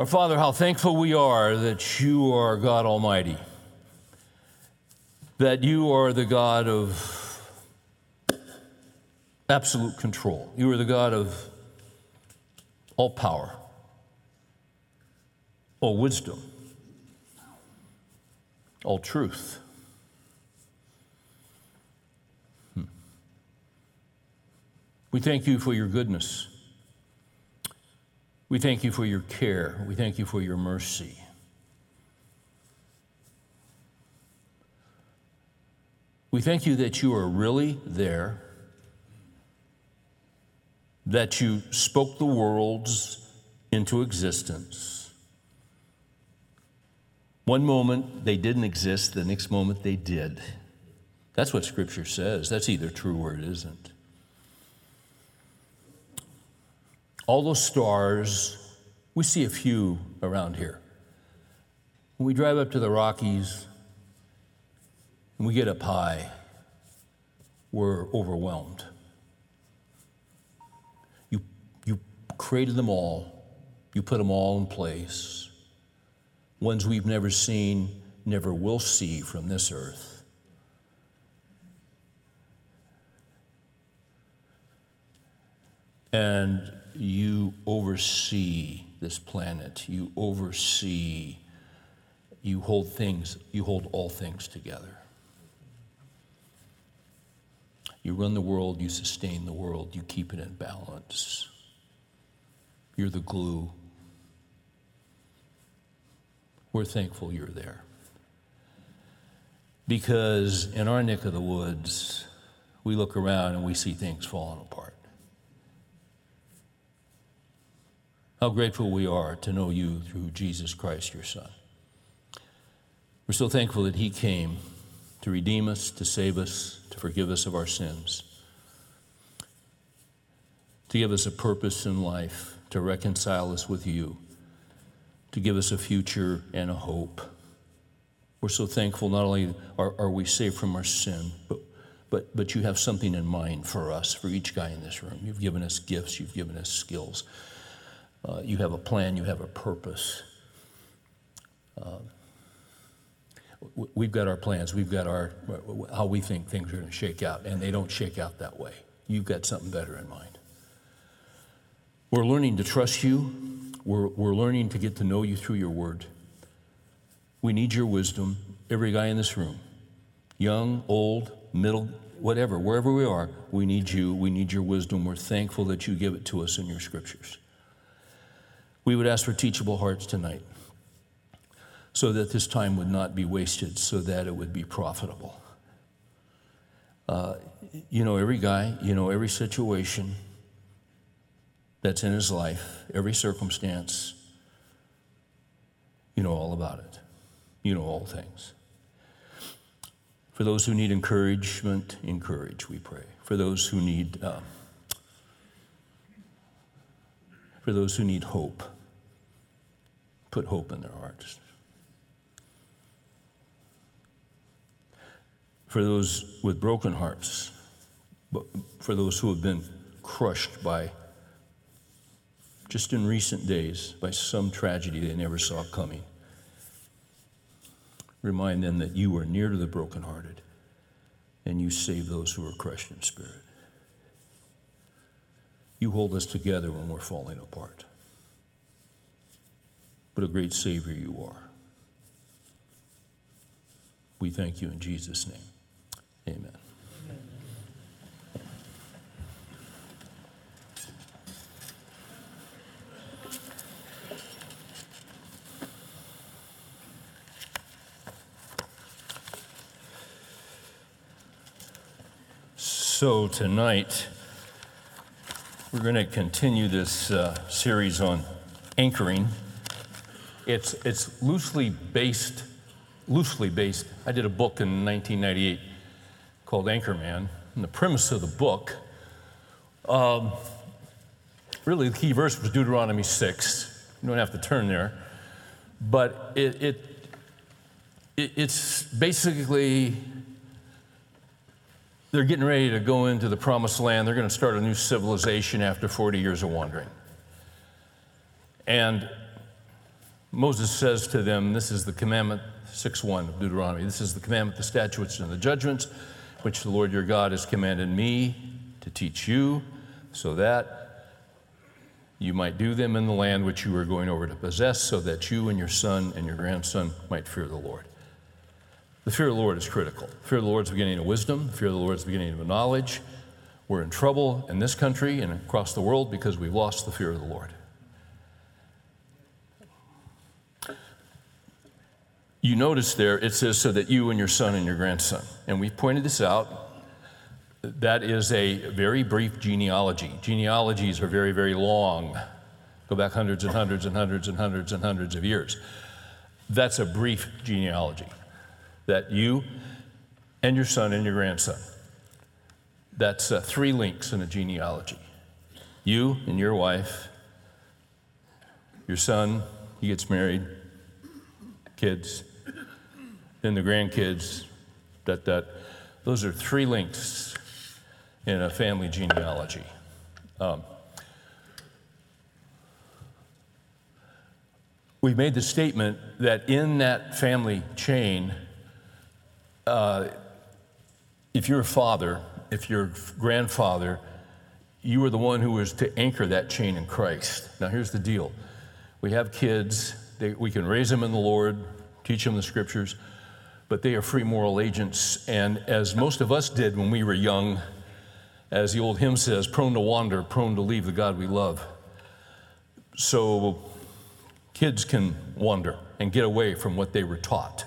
Our Father, how thankful we are that you are God Almighty, that you are the God of absolute control. You are the God of all power, all wisdom, all truth. Hmm. We thank you for your goodness. We thank you for your care. We thank you for your mercy. We thank you that you are really there, that you spoke the worlds into existence. One moment they didn't exist, the next moment they did. That's what Scripture says. That's either true or it isn't. All those stars, we see a few around here. When we drive up to the Rockies and we get up high, we're overwhelmed. You, you created them all, you put them all in place. Ones we've never seen, never will see from this earth. And you oversee this planet. You oversee, you hold things, you hold all things together. You run the world, you sustain the world, you keep it in balance. You're the glue. We're thankful you're there. Because in our neck of the woods, we look around and we see things falling apart. How grateful we are to know you through Jesus Christ, your Son. We're so thankful that He came to redeem us, to save us, to forgive us of our sins, to give us a purpose in life, to reconcile us with you, to give us a future and a hope. We're so thankful not only are, are we saved from our sin, but, but, but you have something in mind for us, for each guy in this room. You've given us gifts, you've given us skills. Uh, you have a plan, you have a purpose. Uh, we've got our plans, we've got our how we think things are going to shake out, and they don't shake out that way. You've got something better in mind. We're learning to trust you. We're, we're learning to get to know you through your word. We need your wisdom, every guy in this room, young, old, middle, whatever, wherever we are, we need you. We need your wisdom. We're thankful that you give it to us in your scriptures. We would ask for teachable hearts tonight so that this time would not be wasted, so that it would be profitable. Uh, you know every guy, you know every situation that's in his life, every circumstance. You know all about it. You know all things. For those who need encouragement, encourage, we pray. For those who need. Uh, for those who need hope. Put hope in their hearts. For those with broken hearts, but for those who have been crushed by, just in recent days, by some tragedy they never saw coming, remind them that you are near to the brokenhearted and you save those who are crushed in spirit. You hold us together when we're falling apart. What a great Savior you are. We thank you in Jesus' name. Amen. So, tonight, we're going to continue this uh, series on anchoring. It's, it's loosely based, loosely based. I did a book in 1998 called Anchorman, and the premise of the book, um, really the key verse was Deuteronomy 6. You don't have to turn there, but it, it, it it's basically they're getting ready to go into the promised land. They're going to start a new civilization after 40 years of wandering. And Moses says to them, This is the commandment, 6 1 of Deuteronomy. This is the commandment, the statutes, and the judgments which the Lord your God has commanded me to teach you, so that you might do them in the land which you are going over to possess, so that you and your son and your grandson might fear the Lord. The fear of the Lord is critical. The fear of the Lord is the beginning of wisdom. The fear of the Lord is the beginning of knowledge. We're in trouble in this country and across the world because we've lost the fear of the Lord. You notice there, it says, so that you and your son and your grandson. And we pointed this out. That is a very brief genealogy. Genealogies are very, very long, go back hundreds and hundreds and hundreds and hundreds and hundreds of years. That's a brief genealogy. That you and your son and your grandson. That's uh, three links in a genealogy. You and your wife, your son, he gets married, kids, then the grandkids, that, that. Those are three links in a family genealogy. Um, we made the statement that in that family chain, uh, if you're a father, if you're a grandfather, you were the one who was to anchor that chain in Christ. Now, here's the deal we have kids, they, we can raise them in the Lord, teach them the scriptures, but they are free moral agents. And as most of us did when we were young, as the old hymn says, prone to wander, prone to leave the God we love. So kids can wander and get away from what they were taught.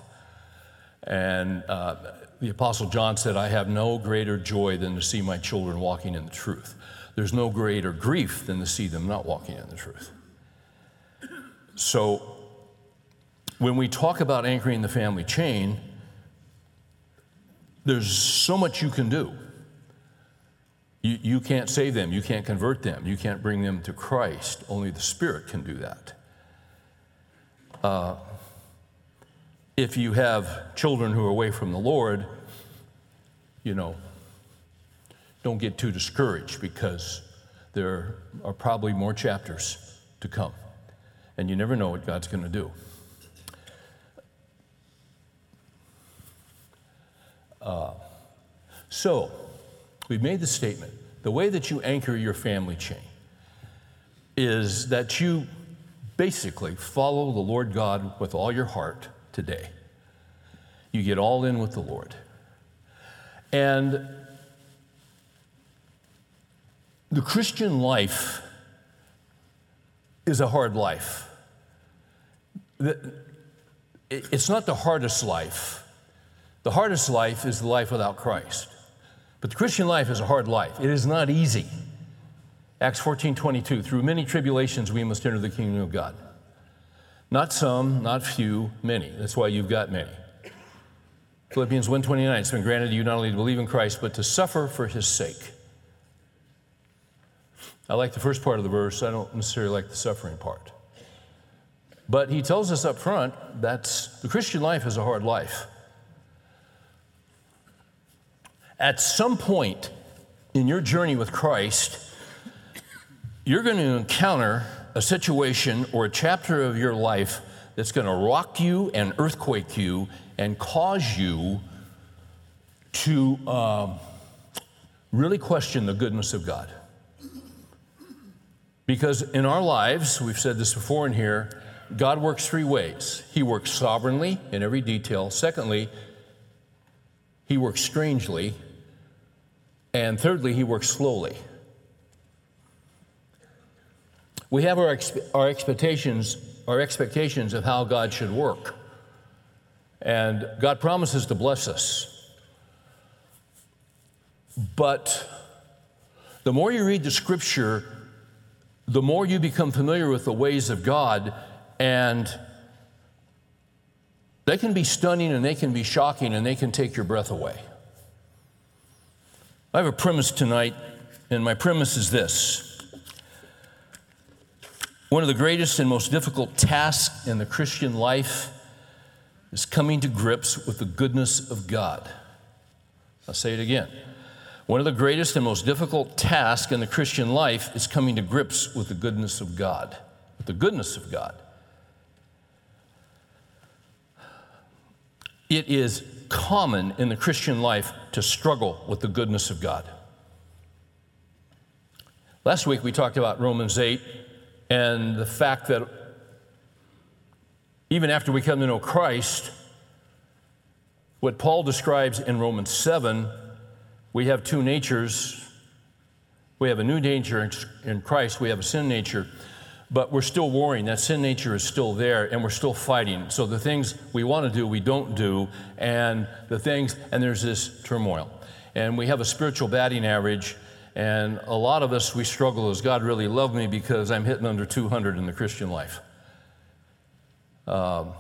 And uh, the Apostle John said, I have no greater joy than to see my children walking in the truth. There's no greater grief than to see them not walking in the truth. So when we talk about anchoring the family chain, there's so much you can do. You, you can't save them, you can't convert them, you can't bring them to Christ. Only the Spirit can do that. Uh, if you have children who are away from the Lord, you know, don't get too discouraged because there are probably more chapters to come. And you never know what God's going to do. Uh, so, we've made the statement the way that you anchor your family chain is that you basically follow the Lord God with all your heart today. You get all in with the Lord. And the Christian life is a hard life. It's not the hardest life the hardest life is the life without Christ. But the Christian life is a hard life. It is not easy. Acts 14 22, through many tribulations we must enter the kingdom of God. Not some, not few, many. That's why you've got many. Philippians 1:29, it's been granted you not only to believe in Christ, but to suffer for his sake. I like the first part of the verse, I don't necessarily like the suffering part. But he tells us up front that the Christian life is a hard life. At some point in your journey with Christ, you're going to encounter a situation or a chapter of your life that's going to rock you and earthquake you and cause you to um, really question the goodness of God. Because in our lives, we've said this before in here, God works three ways. He works sovereignly in every detail. Secondly, He works strangely. And thirdly, he works slowly. We have our, our expectations, our expectations of how God should work. And God promises to bless us. But the more you read the scripture, the more you become familiar with the ways of God, and they can be stunning and they can be shocking and they can take your breath away. I have a premise tonight, and my premise is this. One of the greatest and most difficult tasks in the Christian life is coming to grips with the goodness of God. I'll say it again. One of the greatest and most difficult tasks in the Christian life is coming to grips with the goodness of God. With the goodness of God. it is common in the Christian life to struggle with the goodness of God. Last week we talked about Romans 8 and the fact that even after we come to know Christ, what Paul describes in Romans 7, we have two natures. We have a new nature in Christ, we have a sin nature, but we're still warring. That sin nature is still there, and we're still fighting. So the things we want to do, we don't do, and the things, and there's this turmoil. And we have a spiritual batting average, and a lot of us, we struggle. Does God really love me because I'm hitting under 200 in the Christian life? Um,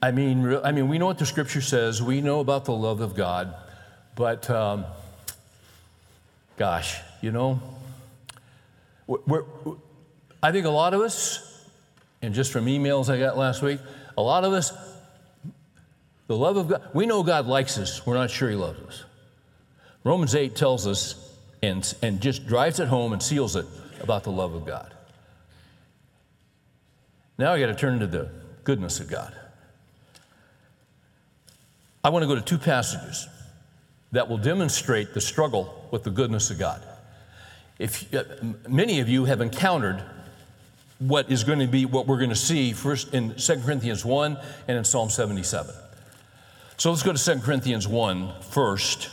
I mean, I mean, we know what the scripture says. We know about the love of God, but um, gosh, you know, we're, I think a lot of us, and just from emails I got last week, a lot of us, the love of God, we know God likes us. We're not sure He loves us. Romans 8 tells us and, and just drives it home and seals it about the love of God. Now I got to turn to the goodness of God. I want to go to two passages that will demonstrate the struggle with the goodness of God. If uh, many of you have encountered what is going to be what we're going to see first in 2 Corinthians 1 and in Psalm 77. So let's go to 2 Corinthians 1 first.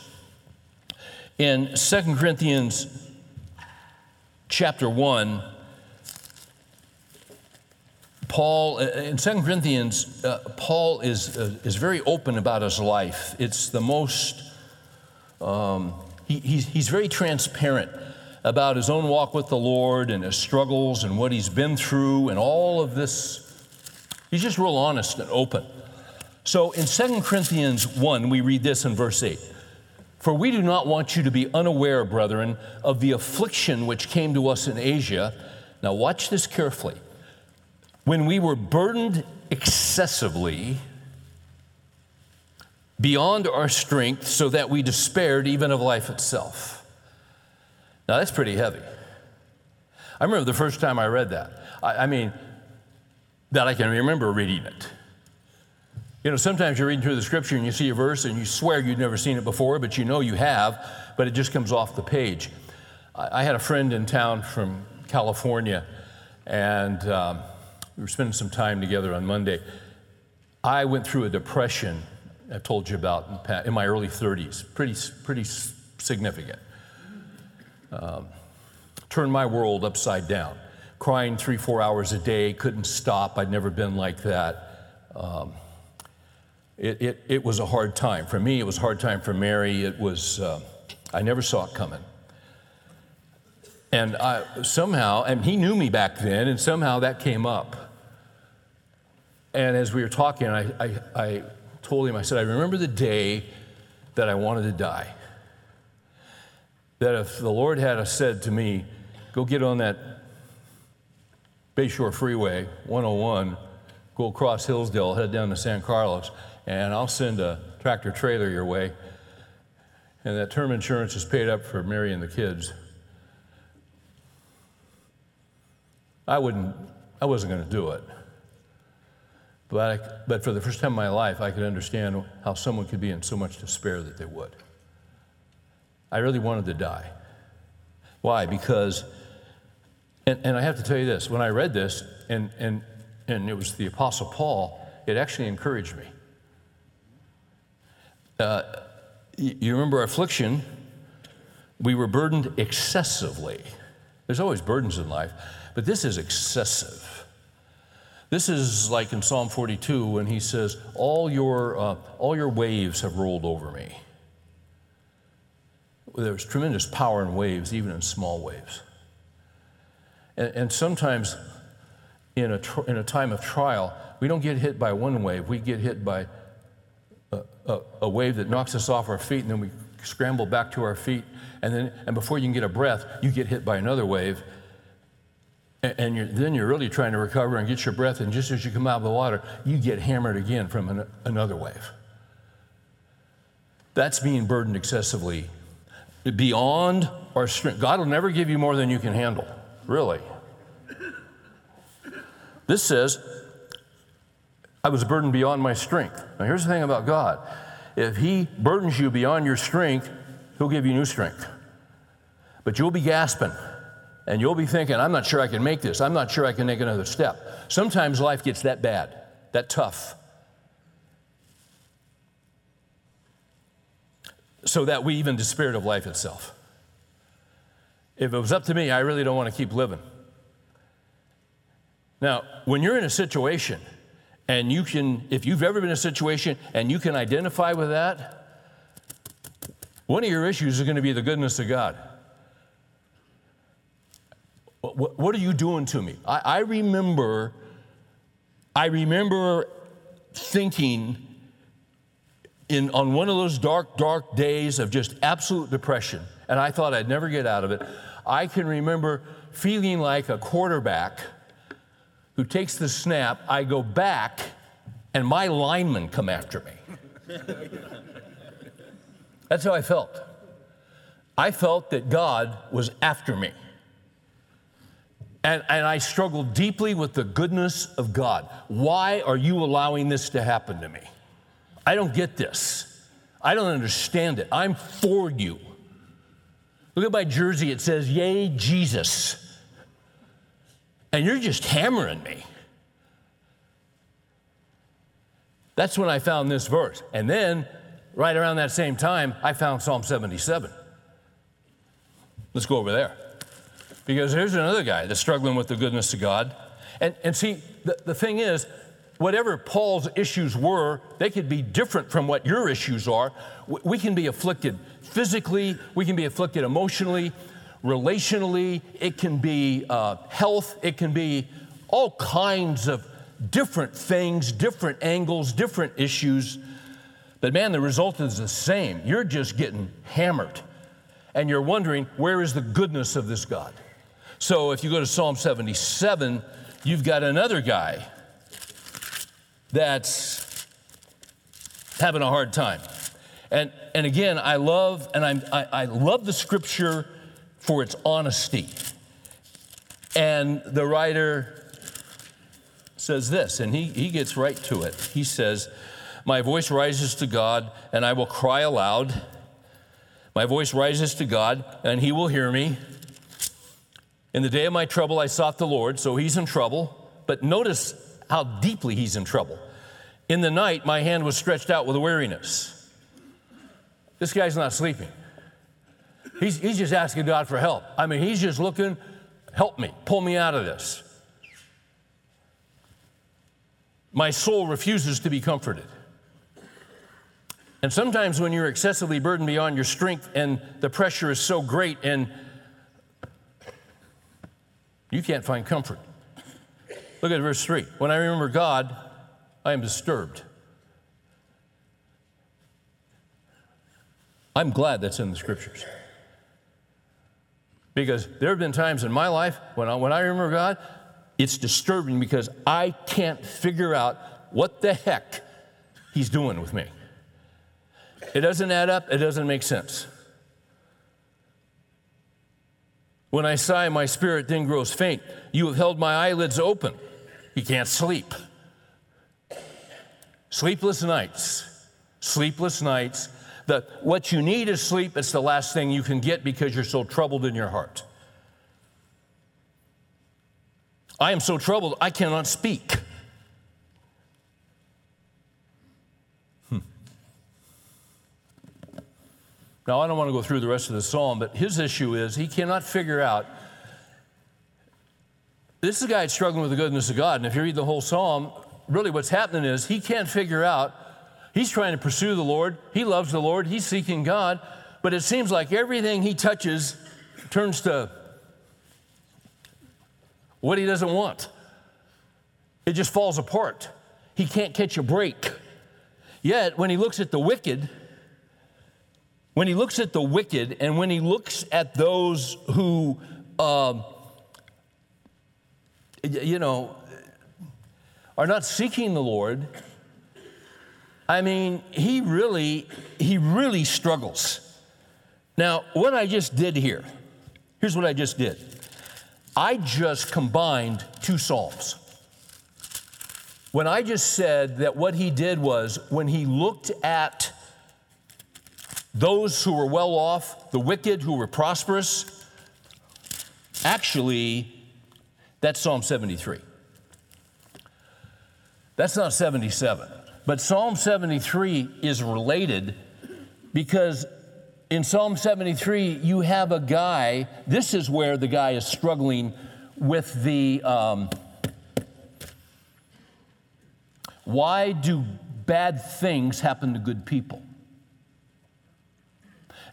In 2 Corinthians chapter 1, Paul, uh, in 2 Corinthians, uh, Paul is, uh, is very open about his life. It's the most, um, he, he's, he's very transparent about his own walk with the Lord and his struggles and what he's been through and all of this. He's just real honest and open. So in 2 Corinthians 1, we read this in verse 8 For we do not want you to be unaware, brethren, of the affliction which came to us in Asia. Now, watch this carefully when we were burdened excessively beyond our strength, so that we despaired even of life itself. Now, that's pretty heavy. I remember the first time I read that. I, I mean, that I can remember reading it. You know, sometimes you're reading through the scripture and you see a verse and you swear you've never seen it before, but you know you have, but it just comes off the page. I, I had a friend in town from California, and um, we were spending some time together on Monday. I went through a depression I told you about in my early 30s, pretty, pretty significant. Um, turned my world upside down. Crying three, four hours a day, couldn't stop. I'd never been like that. Um, it, it, it, was a hard time. For me, it was a hard time for Mary. It was, uh, I never saw it coming. And I, somehow, and he knew me back then, and somehow that came up. And as we were talking, I, I, I told him, I said, I remember the day that I wanted to die. That if the Lord had said to me, go get on that Bayshore Freeway 101, go across Hillsdale, head down to San Carlos, and I'll send a tractor trailer your way. And that term insurance is paid up for Mary and the kids. I wouldn't, I wasn't going to do it. But, I, but for the first time in my life, I could understand how someone could be in so much despair that they would. I really wanted to die. Why? Because, and, and I have to tell you this when I read this, and, and, and it was the Apostle Paul, it actually encouraged me. Uh, you remember affliction, we were burdened excessively. There's always burdens in life, but this is excessive. This is like in Psalm 42 when he says, All your, uh, all your waves have rolled over me. There's tremendous power in waves, even in small waves. And, and sometimes in a, tr- in a time of trial, we don't get hit by one wave, we get hit by a, a, a wave that knocks us off our feet, and then we scramble back to our feet. And, then, and before you can get a breath, you get hit by another wave, and you're, then you're really trying to recover and get your breath, and just as you come out of the water, you get hammered again from an, another wave. That's being burdened excessively beyond our strength. God will never give you more than you can handle, really. This says, I was burdened beyond my strength. Now, here's the thing about God if He burdens you beyond your strength, He'll give you new strength. But you'll be gasping and you'll be thinking, I'm not sure I can make this. I'm not sure I can make another step. Sometimes life gets that bad, that tough. So that we even despair of life itself. If it was up to me, I really don't want to keep living. Now, when you're in a situation, and you can, if you've ever been in a situation and you can identify with that, one of your issues is going to be the goodness of God. What, are you doing to me? I remember, I remember thinking in, on one of those dark, dark days of just absolute depression, and I thought I'd never get out of it. I can remember feeling like a quarterback who takes the snap, I go back, and my linemen come after me. That's how I felt. I felt that God was after me. And, and I struggled deeply with the goodness of God. Why are you allowing this to happen to me? I don't get this. I don't understand it. I'm for you. Look at my jersey, it says, Yay, Jesus and you're just hammering me. That's when I found this verse. And then, right around that same time, I found Psalm 77. Let's go over there. Because here's another guy that's struggling with the goodness of God. And, and see, the, the thing is, whatever Paul's issues were, they could be different from what your issues are. We can be afflicted physically, we can be afflicted emotionally, relationally, it can be uh, health, it can be all kinds of different things, different angles, different issues. But man, the result is the same. You're just getting hammered. And you're wondering, where is the goodness of this God? So if you go to Psalm 77, you've got another guy that's having a hard time. And, and again, I love, and I'm, I, I love the scripture for its honesty. And the writer says this, and he, he gets right to it. He says, My voice rises to God, and I will cry aloud. My voice rises to God, and he will hear me. In the day of my trouble, I sought the Lord, so he's in trouble. But notice how deeply he's in trouble. In the night, my hand was stretched out with weariness. This guy's not sleeping. He's, he's just asking God for help. I mean, he's just looking, help me, pull me out of this. My soul refuses to be comforted. And sometimes when you're excessively burdened beyond your strength and the pressure is so great and you can't find comfort. Look at verse 3. When I remember God, I am disturbed. I'm glad that's in the scriptures. Because there have been times in my life when I, when I remember God, it's disturbing because I can't figure out what the heck He's doing with me. It doesn't add up, it doesn't make sense. When I sigh, my spirit then grows faint. You have held my eyelids open. You can't sleep. Sleepless nights, sleepless nights, the, what you need is sleep. It's the last thing you can get because you're so troubled in your heart. I am so troubled, I cannot speak. Now, I don't want to go through the rest of the psalm, but his issue is he cannot figure out. This is a guy struggling with the goodness of God. And if you read the whole psalm, really what's happening is he can't figure out He's trying to pursue the Lord. He loves the Lord. He's seeking God. But it seems like everything he touches turns to what he doesn't want. It just falls apart. He can't catch a break. Yet, when he looks at the wicked, when he looks at the wicked and when he looks at those who, um, you know, are not seeking the Lord, I mean, he really, he really struggles. Now, what I just did here, here's what I just did. I just combined two Psalms. when I just said that what he did was when he looked at those who were well off, the wicked who were prosperous, actually, that's Psalm 73. That's not 77. But Psalm 73 is related because in Psalm 73, you have a guy, this is where the guy is struggling with the um, why do bad things happen to good people?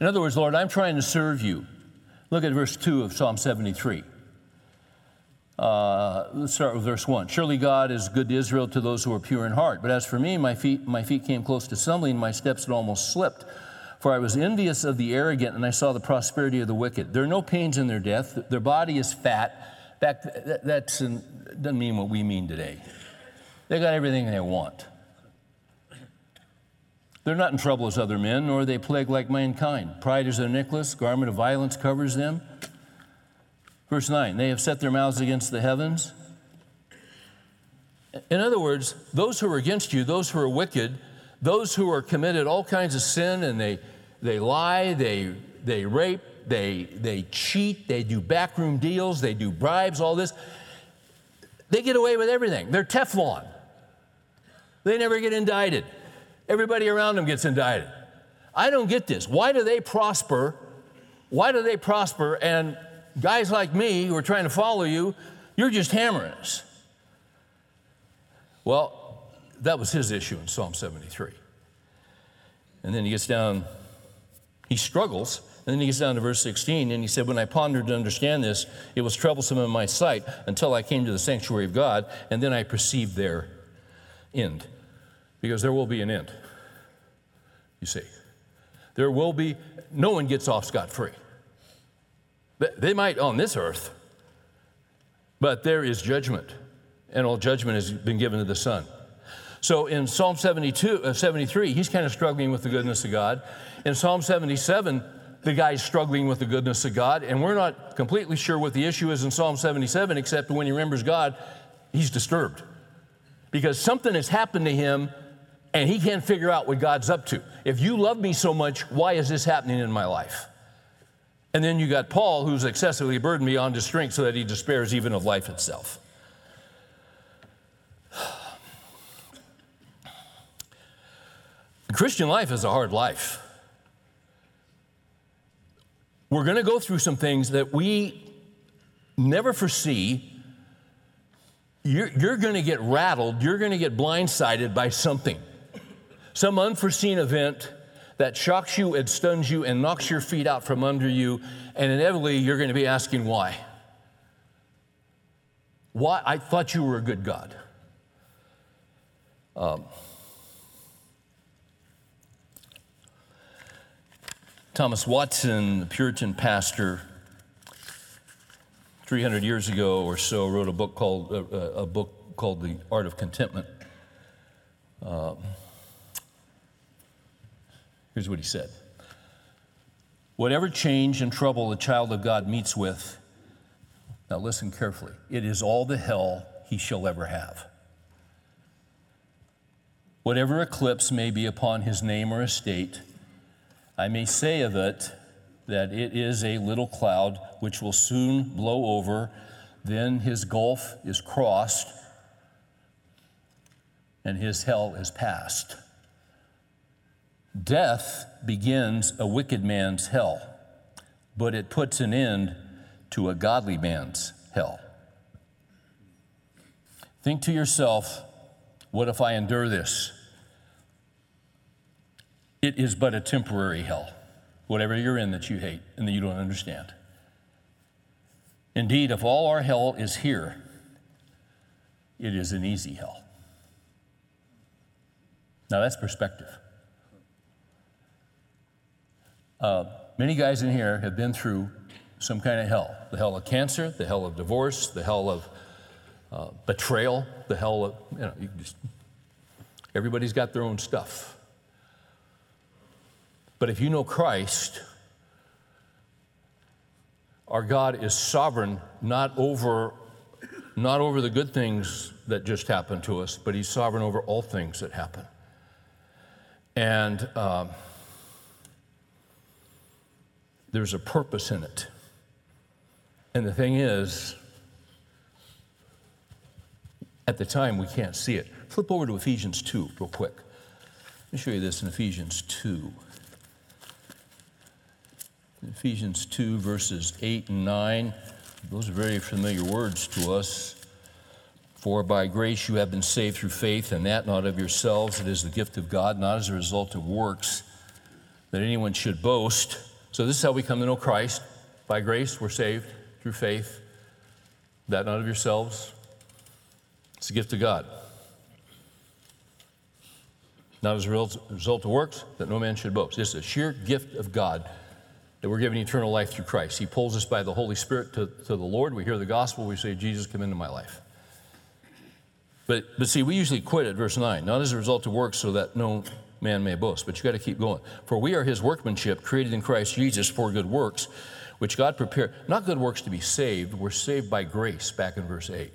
In other words, Lord, I'm trying to serve you. Look at verse 2 of Psalm 73. Uh, let's start with verse 1. Surely God is good to Israel to those who are pure in heart. But as for me, my feet, my feet came close to stumbling, my steps had almost slipped. For I was envious of the arrogant, and I saw the prosperity of the wicked. There are no pains in their death, their body is fat. Back, that that's doesn't mean what we mean today. They got everything they want. They're not in trouble as other men, nor they plagued like mankind. Pride is their necklace, garment of violence covers them. Verse 9, they have set their mouths against the heavens. In other words, those who are against you, those who are wicked, those who are committed all kinds of sin and they, they lie, they, they rape, they, they cheat, they do backroom deals, they do bribes, all this, they get away with everything. They're Teflon. They never get indicted. Everybody around them gets indicted. I don't get this. Why do they prosper? Why do they prosper and guys like me who are trying to follow you, you're just hammering us. Well, that was his issue in Psalm 73. And then he gets down, he struggles, and then he gets down to verse 16, and he said, When I pondered to understand this, it was troublesome in my sight until I came to the sanctuary of God, and then I perceived their end. Because there will be an end, you see. There will be, no one gets off scot free. They might on this earth, but there is judgment, and all judgment has been given to the Son. So in Psalm 72, uh, 73, he's kind of struggling with the goodness of God. In Psalm 77, the guy's struggling with the goodness of God, and we're not completely sure what the issue is in Psalm 77, except when he remembers God, he's disturbed. Because something has happened to him, and he can't figure out what God's up to. If you love me so much, why is this happening in my life? And then you got Paul, who's excessively burdened beyond his strength so that he despairs even of life itself. Christian life is a hard life. We're going to go through some things that we never foresee. You're, you're going to get rattled, you're going to get blindsided by something, some unforeseen event that shocks you and stuns you and knocks your feet out from under you, and inevitably you're going to be asking why. Why? I thought you were a good God. Um, Thomas Watson, the Puritan pastor, 300 years ago or so, wrote a book called uh, uh, a book called The Art of Contentment. Um, Here's what he said Whatever change and trouble the child of God meets with, now listen carefully, it is all the hell he shall ever have. Whatever eclipse may be upon his name or estate, I may say of it that it is a little cloud which will soon blow over, then his gulf is crossed and his hell is past. Death begins a wicked man's hell, but it puts an end to a godly man's hell. Think to yourself, what if I endure this? It is but a temporary hell, whatever you're in that you hate and that you don't understand. Indeed, if all our hell is here, it is an easy hell. Now that's perspective. Uh, many guys in here have been through some kind of hell the hell of cancer, the hell of divorce, the hell of uh, betrayal, the hell of, you know, you just, everybody's got their own stuff. But if you know Christ, our God is sovereign not over not over the good things that just happened to us, but He's sovereign over all things that happen. And um, there's a purpose in it. And the thing is, at the time, we can't see it. Flip over to Ephesians 2 real quick. Let me show you this in Ephesians 2. Ephesians 2, verses 8 and 9. Those are very familiar words to us. For by grace you have been saved through faith, and that not of yourselves. It is the gift of God, not as a result of works, that anyone should boast. So, this is how we come to know Christ. By grace, we're saved through faith. That not of yourselves. It's a gift of God. Not as a result of works, that no man should boast. It's a sheer gift of God that we're given eternal life through Christ. He pulls us by the Holy Spirit to, to the Lord. We hear the gospel, we say, Jesus, come into my life. But, but see, we usually quit at verse 9, not as a result of works, so that no man may boast. But you got to keep going. For we are his workmanship, created in Christ Jesus for good works, which God prepared, not good works to be saved, we're saved by grace, back in verse 8.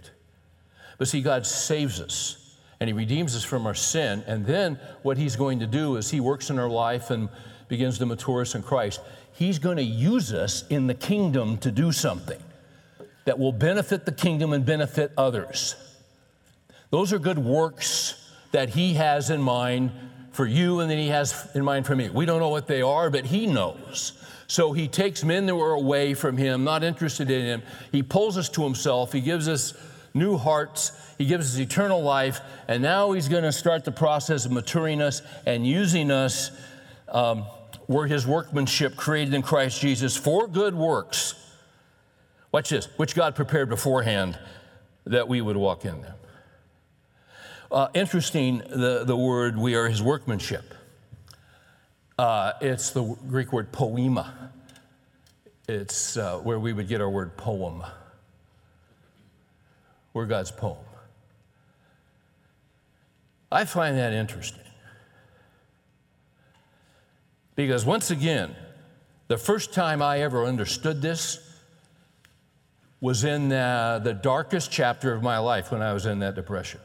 But see, God saves us and he redeems us from our sin. And then what he's going to do is he works in our life and begins to mature us in Christ. He's going to use us in the kingdom to do something that will benefit the kingdom and benefit others. Those are good works that He has in mind for you and then He has in mind for me. We don't know what they are, but He knows. So He takes men that were away from Him, not interested in Him. He pulls us to Himself. He gives us new hearts. He gives us eternal life. And now He's going to start the process of maturing us and using us. Um, were his workmanship created in Christ Jesus for good works. Watch this, which God prepared beforehand that we would walk in them. Uh, interesting, the, the word we are his workmanship. Uh, it's the Greek word poema. It's uh, where we would get our word poem. We're God's poem. I find that interesting. Because once again, the first time I ever understood this was in uh, the darkest chapter of my life when I was in that depression.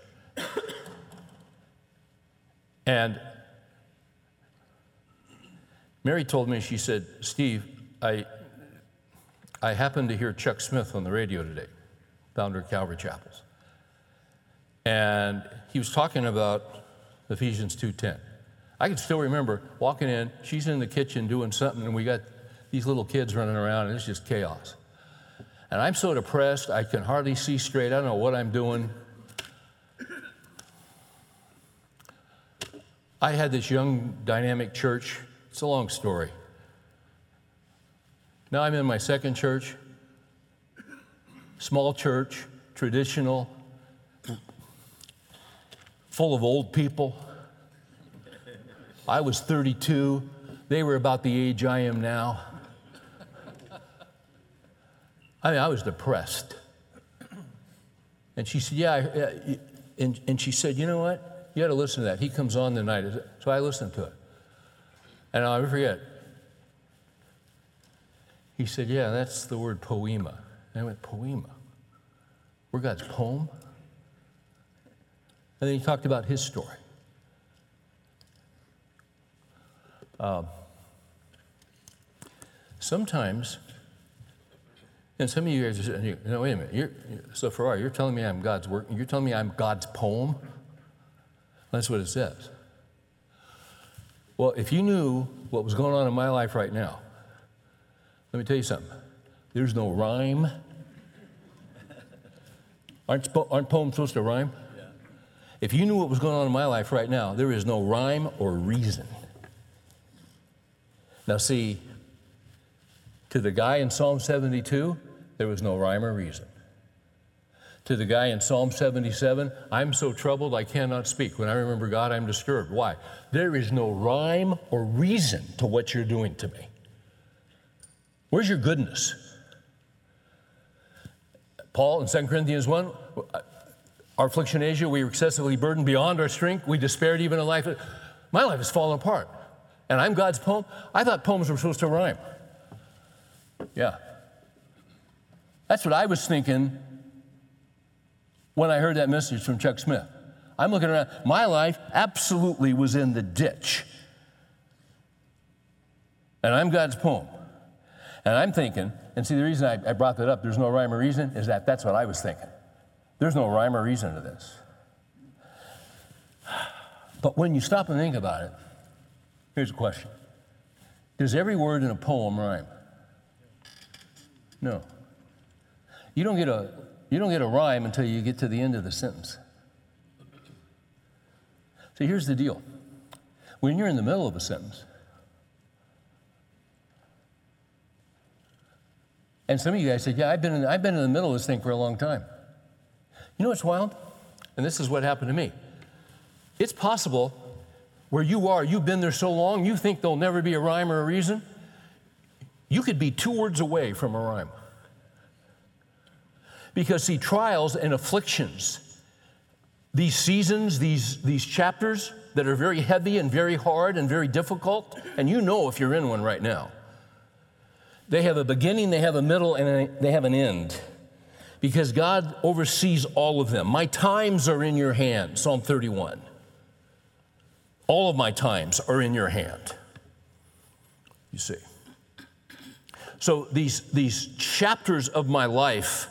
And Mary told me, she said, Steve, I, I happened to hear Chuck Smith on the radio today, founder of Calvary Chapels. And he was talking about Ephesians 2.10. I can still remember walking in, she's in the kitchen doing something, and we got these little kids running around, and it's just chaos. And I'm so depressed, I can hardly see straight. I don't know what I'm doing. I had this young, dynamic church. It's a long story. Now I'm in my second church, small church, traditional, full of old people. I was 32. They were about the age I am now. I mean, I was depressed. And she said, Yeah. Uh, and, and she said, You know what? You got to listen to that. He comes on the night. So I listened to it. And I'll never forget. He said, Yeah, that's the word poema. And I went, Poema? We're God's poem? And then he talked about his story. Um, sometimes, and some of you guys are saying, no, wait a minute. You're, so, Farrar, you're telling me I'm God's work, you're telling me I'm God's poem? That's what it says. Well, if you knew what was going on in my life right now, let me tell you something. There's no rhyme. Aren't, aren't poems supposed to rhyme? If you knew what was going on in my life right now, there is no rhyme or reason. Now, see, to the guy in Psalm 72, there was no rhyme or reason. To the guy in Psalm 77, I'm so troubled I cannot speak. When I remember God, I'm disturbed. Why? There is no rhyme or reason to what you're doing to me. Where's your goodness? Paul in 2 Corinthians 1, our affliction Asia, we were excessively burdened beyond our strength. We despaired even in life. My life has fallen apart and I'm God's poem. I thought poems were supposed to rhyme. Yeah. That's what I was thinking when I heard that message from Chuck Smith. I'm looking around. My life absolutely was in the ditch. And I'm God's poem. And I'm thinking, and see, the reason I, I brought that up, there's no rhyme or reason, is that that's what I was thinking. There's no rhyme or reason to this. But when you stop and think about it, here's a question Does every word in a poem rhyme? No. You don't get a, you don't get a rhyme until you get to the end of the sentence. So here's the deal when you're in the middle of a sentence, and some of you guys said, Yeah, I've been, in, I've been in the middle of this thing for a long time. You know what's wild? And this is what happened to me. It's possible where you are, you've been there so long, you think there'll never be a rhyme or a reason. You could be two words away from a rhyme. Because, see, trials and afflictions, these seasons, these, these chapters that are very heavy and very hard and very difficult, and you know if you're in one right now, they have a beginning, they have a middle, and they have an end. Because God oversees all of them. My times are in your hand, Psalm 31. All of my times are in your hand. You see. So these, these chapters of my life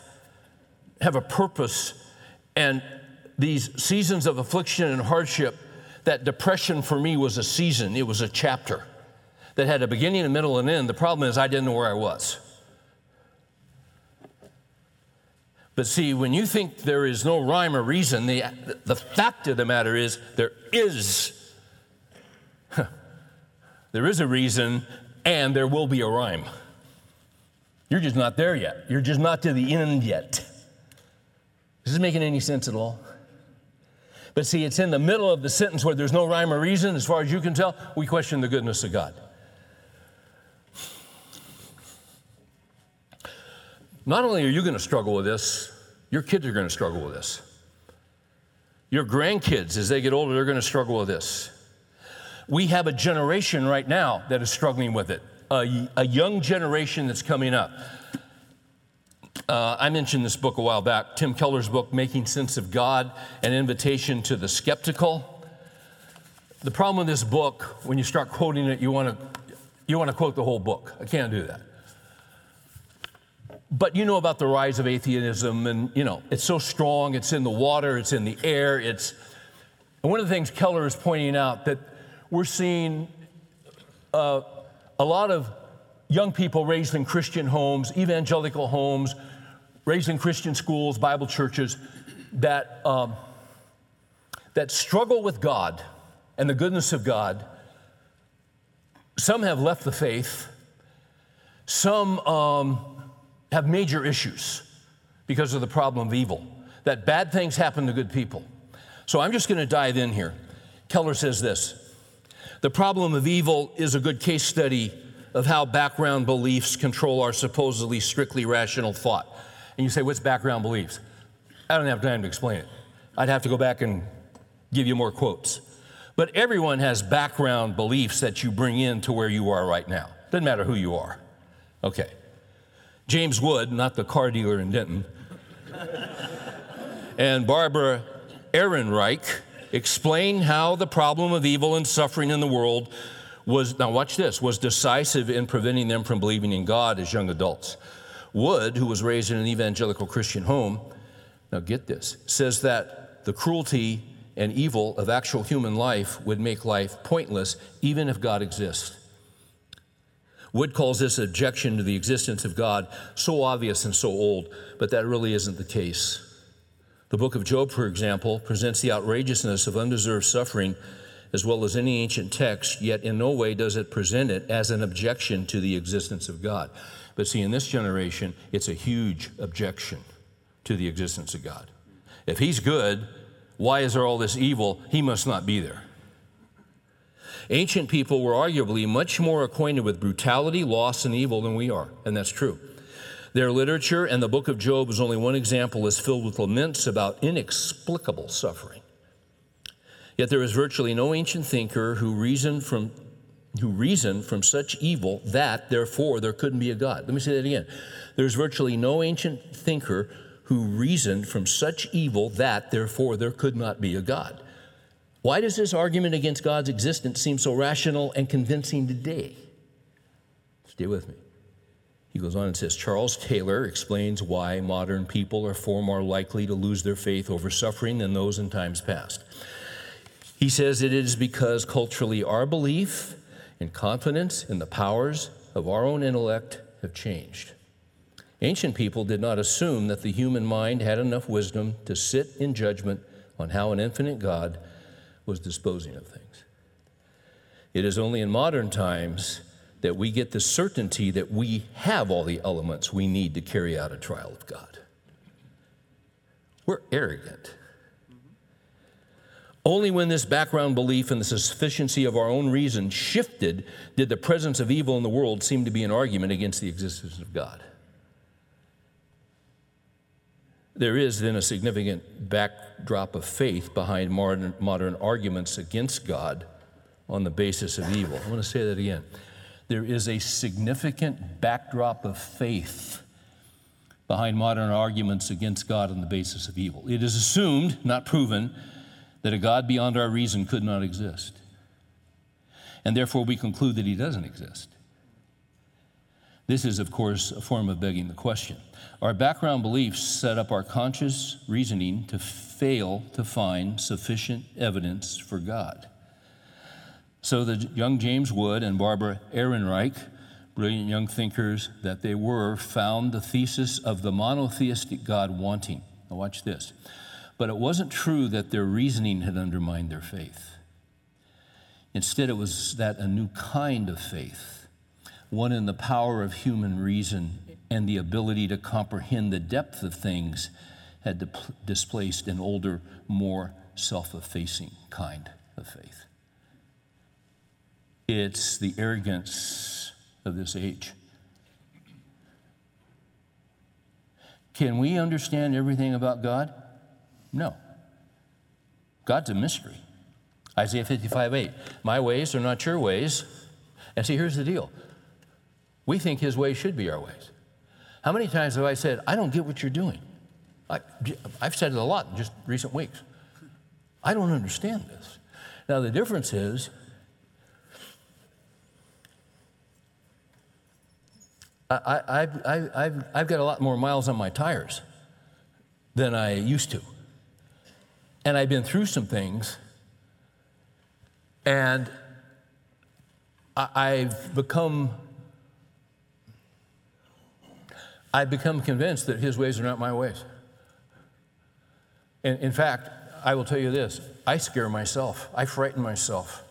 have a purpose, and these seasons of affliction and hardship, that depression for me was a season, it was a chapter that had a beginning, a middle, and end. The problem is I didn't know where I was. But see, when you think there is no rhyme or reason, the, the fact of the matter is there is. There is a reason, and there will be a rhyme. You're just not there yet. You're just not to the end yet. Is this making any sense at all? But see, it's in the middle of the sentence where there's no rhyme or reason, as far as you can tell, we question the goodness of God. Not only are you going to struggle with this, your kids are going to struggle with this. Your grandkids, as they get older, they're going to struggle with this. We have a generation right now that is struggling with it, a, a young generation that's coming up. Uh, I mentioned this book a while back, Tim Keller's book, Making Sense of God An Invitation to the Skeptical. The problem with this book, when you start quoting it, you want to you want to quote the whole book. I can't do that. But you know about the rise of atheism, and you know, it's so strong, it's in the water, it's in the air, it's. And one of the things Keller is pointing out that we're seeing uh, a lot of young people raised in Christian homes, evangelical homes, raised in Christian schools, Bible churches, that, um, that struggle with God and the goodness of God. Some have left the faith, some um, have major issues because of the problem of evil, that bad things happen to good people. So I'm just going to dive in here. Keller says this The problem of evil is a good case study of how background beliefs control our supposedly strictly rational thought. And you say, What's background beliefs? I don't have time to explain it. I'd have to go back and give you more quotes. But everyone has background beliefs that you bring in to where you are right now. Doesn't matter who you are. Okay. James Wood, not the car dealer in Denton, and Barbara Ehrenreich explain how the problem of evil and suffering in the world was, now watch this, was decisive in preventing them from believing in God as young adults. Wood, who was raised in an evangelical Christian home, now get this, says that the cruelty and evil of actual human life would make life pointless even if God exists. Wood calls this objection to the existence of God so obvious and so old, but that really isn't the case. The book of Job, for example, presents the outrageousness of undeserved suffering as well as any ancient text, yet in no way does it present it as an objection to the existence of God. But see, in this generation, it's a huge objection to the existence of God. If He's good, why is there all this evil? He must not be there. Ancient people were arguably much more acquainted with brutality, loss, and evil than we are, and that's true. Their literature and the book of Job is only one example, is filled with laments about inexplicable suffering. Yet there is virtually no ancient thinker who reasoned from who reasoned from such evil that therefore there couldn't be a God. Let me say that again. There's virtually no ancient thinker who reasoned from such evil that, therefore, there could not be a God. Why does this argument against God's existence seem so rational and convincing today? Stay with me. He goes on and says Charles Taylor explains why modern people are far more likely to lose their faith over suffering than those in times past. He says it is because culturally our belief and confidence in the powers of our own intellect have changed. Ancient people did not assume that the human mind had enough wisdom to sit in judgment on how an infinite God was disposing of things. It is only in modern times that we get the certainty that we have all the elements we need to carry out a trial of God. We're arrogant. Only when this background belief in the sufficiency of our own reason shifted did the presence of evil in the world seem to be an argument against the existence of God. There is then a significant backdrop of faith behind modern, modern arguments against God on the basis of evil. I want to say that again. There is a significant backdrop of faith behind modern arguments against God on the basis of evil. It is assumed, not proven, that a God beyond our reason could not exist. And therefore, we conclude that he doesn't exist. This is, of course, a form of begging the question. Our background beliefs set up our conscious reasoning to fail to find sufficient evidence for God. So the young James Wood and Barbara Ehrenreich, brilliant young thinkers that they were, found the thesis of the monotheistic God wanting. Now, watch this. But it wasn't true that their reasoning had undermined their faith. Instead, it was that a new kind of faith, one in the power of human reason and the ability to comprehend the depth of things, had displaced an older, more self effacing kind of faith. It's the arrogance of this age. Can we understand everything about God? No. God's a mystery. Isaiah 55 8. My ways are not your ways. And see, here's the deal we think his ways should be our ways. How many times have I said, I don't get what you're doing? I, have said it a lot in just recent weeks. I don't understand this. Now, the difference is, I, have I've got a lot more miles on my tires than I used to. And I've been through some things, and I've become I've become convinced that his ways are not my ways. And in fact, I will tell you this I scare myself, I frighten myself.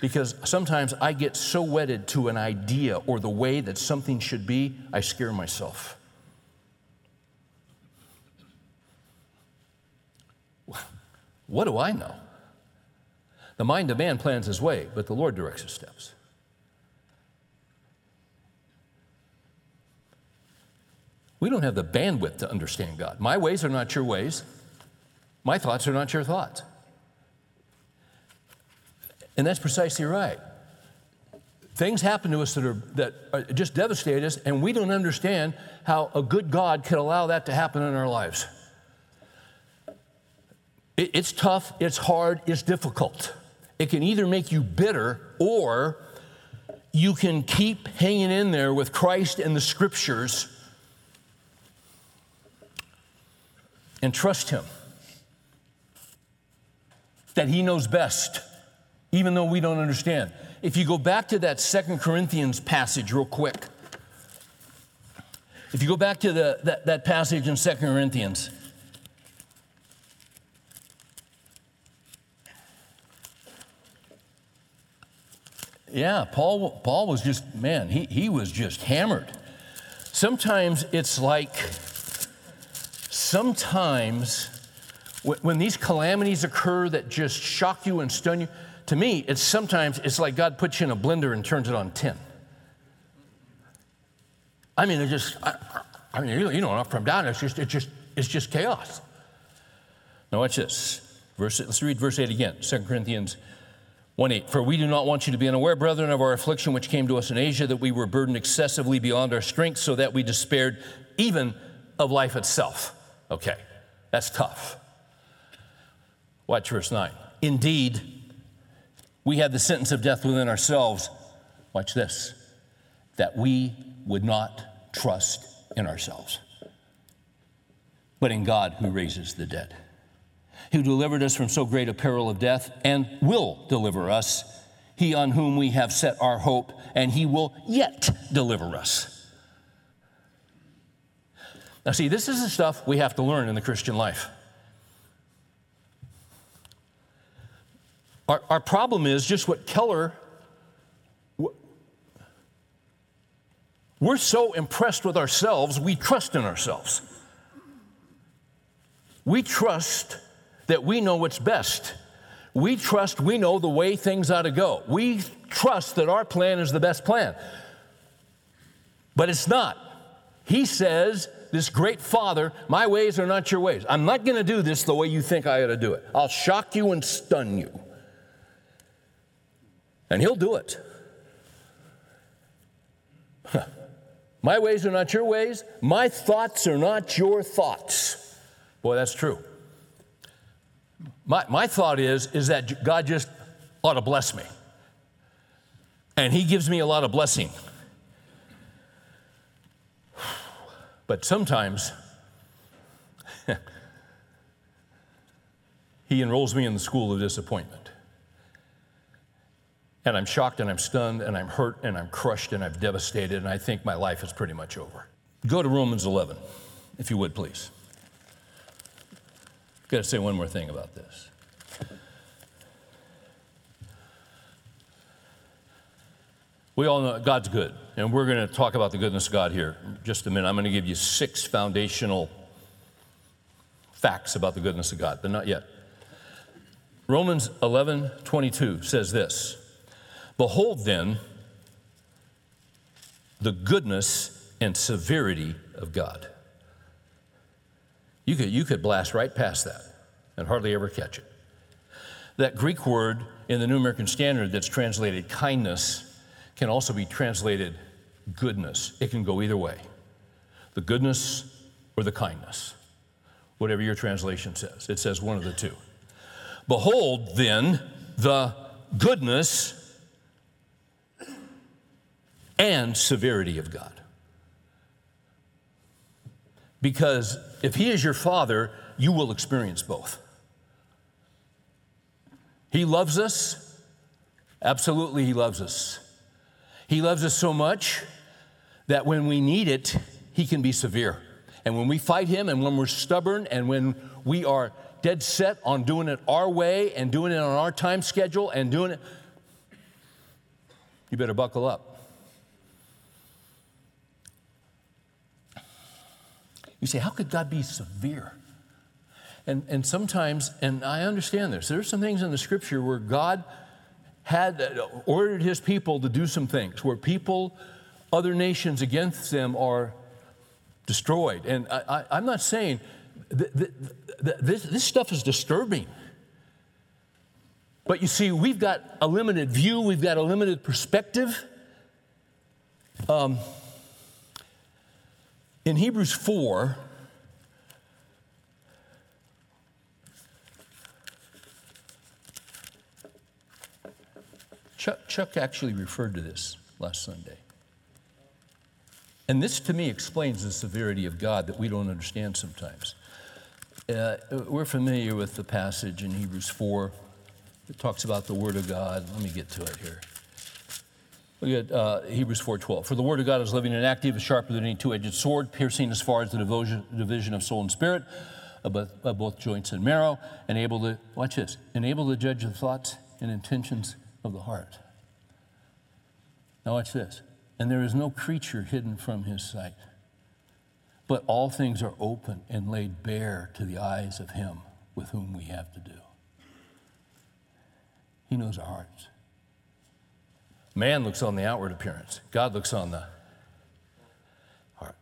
Because sometimes I get so wedded to an idea or the way that something should be, I scare myself. What do I know? The mind of man plans his way, but the Lord directs his steps. We don't have the bandwidth to understand God. My ways are not your ways. My thoughts are not your thoughts. And that's precisely right. Things happen to us that, are, that are just devastate us, and we don't understand how a good God could allow that to happen in our lives. It, it's tough, it's hard, it's difficult. It can either make you bitter or you can keep hanging in there with Christ and the scriptures and trust Him that He knows best, even though we don't understand. If you go back to that Second Corinthians passage, real quick, if you go back to the, that, that passage in Second Corinthians, Yeah, Paul, Paul was just, man, he, he was just hammered. Sometimes it's like, sometimes when these calamities occur that just shock you and stun you, to me, it's sometimes it's like God puts you in a blender and turns it on 10. I mean, it just, I, I mean, you you know, up from down, it's just, it's just, it's just chaos. Now watch this. Verse, let's read verse 8 again, 2 Corinthians 1 8. For we do not want you to be unaware, brethren, of our affliction which came to us in Asia, that we were burdened excessively beyond our strength, so that we despaired even of life itself. Okay, that's tough. Watch verse 9. Indeed, we had the sentence of death within ourselves. Watch this that we would not trust in ourselves, but in God who raises the dead, who delivered us from so great a peril of death and will deliver us, he on whom we have set our hope, and he will yet deliver us. Now, see, this is the stuff we have to learn in the Christian life. Our, our problem is just what Keller, we're so impressed with ourselves, we trust in ourselves. We trust that we know what's best. We trust we know the way things ought to go. We trust that our plan is the best plan. But it's not. He says, this great father, my ways are not your ways. I'm not going to do this the way you think I ought to do it. I'll shock you and stun you. And he'll do it. My ways are not your ways. My thoughts are not your thoughts. Boy, that's true. My, my thought is, is that God just ought to bless me. And he gives me a lot of blessing. But sometimes he enrolls me in the school of disappointment. And I'm shocked and I'm stunned and I'm hurt and I'm crushed and I'm devastated and I think my life is pretty much over. Go to Romans 11, if you would, please. I've got to say one more thing about this. We all know God's good, and we're going to talk about the goodness of God here just a minute. I'm going to give you six foundational facts about the goodness of God, but not yet. Romans 11 22 says this Behold, then, the goodness and severity of God. You could, you could blast right past that and hardly ever catch it. That Greek word in the New American Standard that's translated kindness can also be translated goodness. It can go either way the goodness or the kindness, whatever your translation says. It says one of the two. Behold, then, the goodness and severity of God. Because if He is your Father, you will experience both. He loves us. Absolutely, He loves us. He loves us so much that when we need it, He can be severe. And when we fight Him and when we're stubborn and when we are dead set on doing it our way and doing it on our time schedule and doing it, you better buckle up. You say, how could God be severe? And, and sometimes, and I understand this, there's some things in the scripture where God had uh, ordered his people to do some things where people, other nations against them are destroyed. And I, am not saying th- th- th- this, this stuff is disturbing. But you see, we've got a limited view, we've got a limited perspective. Um, in Hebrews 4, Chuck, Chuck actually referred to this last Sunday. And this to me explains the severity of God that we don't understand sometimes. Uh, we're familiar with the passage in Hebrews 4 that talks about the Word of God. Let me get to it here. Look at uh, Hebrews 4.12. For the Word of God is living and active, sharper than any two-edged sword, piercing as far as the division of soul and spirit, of both, both joints and marrow, and able to, watch this, and able to judge the thoughts and intentions of the heart. Now, watch this. And there is no creature hidden from his sight, but all things are open and laid bare to the eyes of him with whom we have to do. He knows our hearts. Man looks on the outward appearance, God looks on the heart.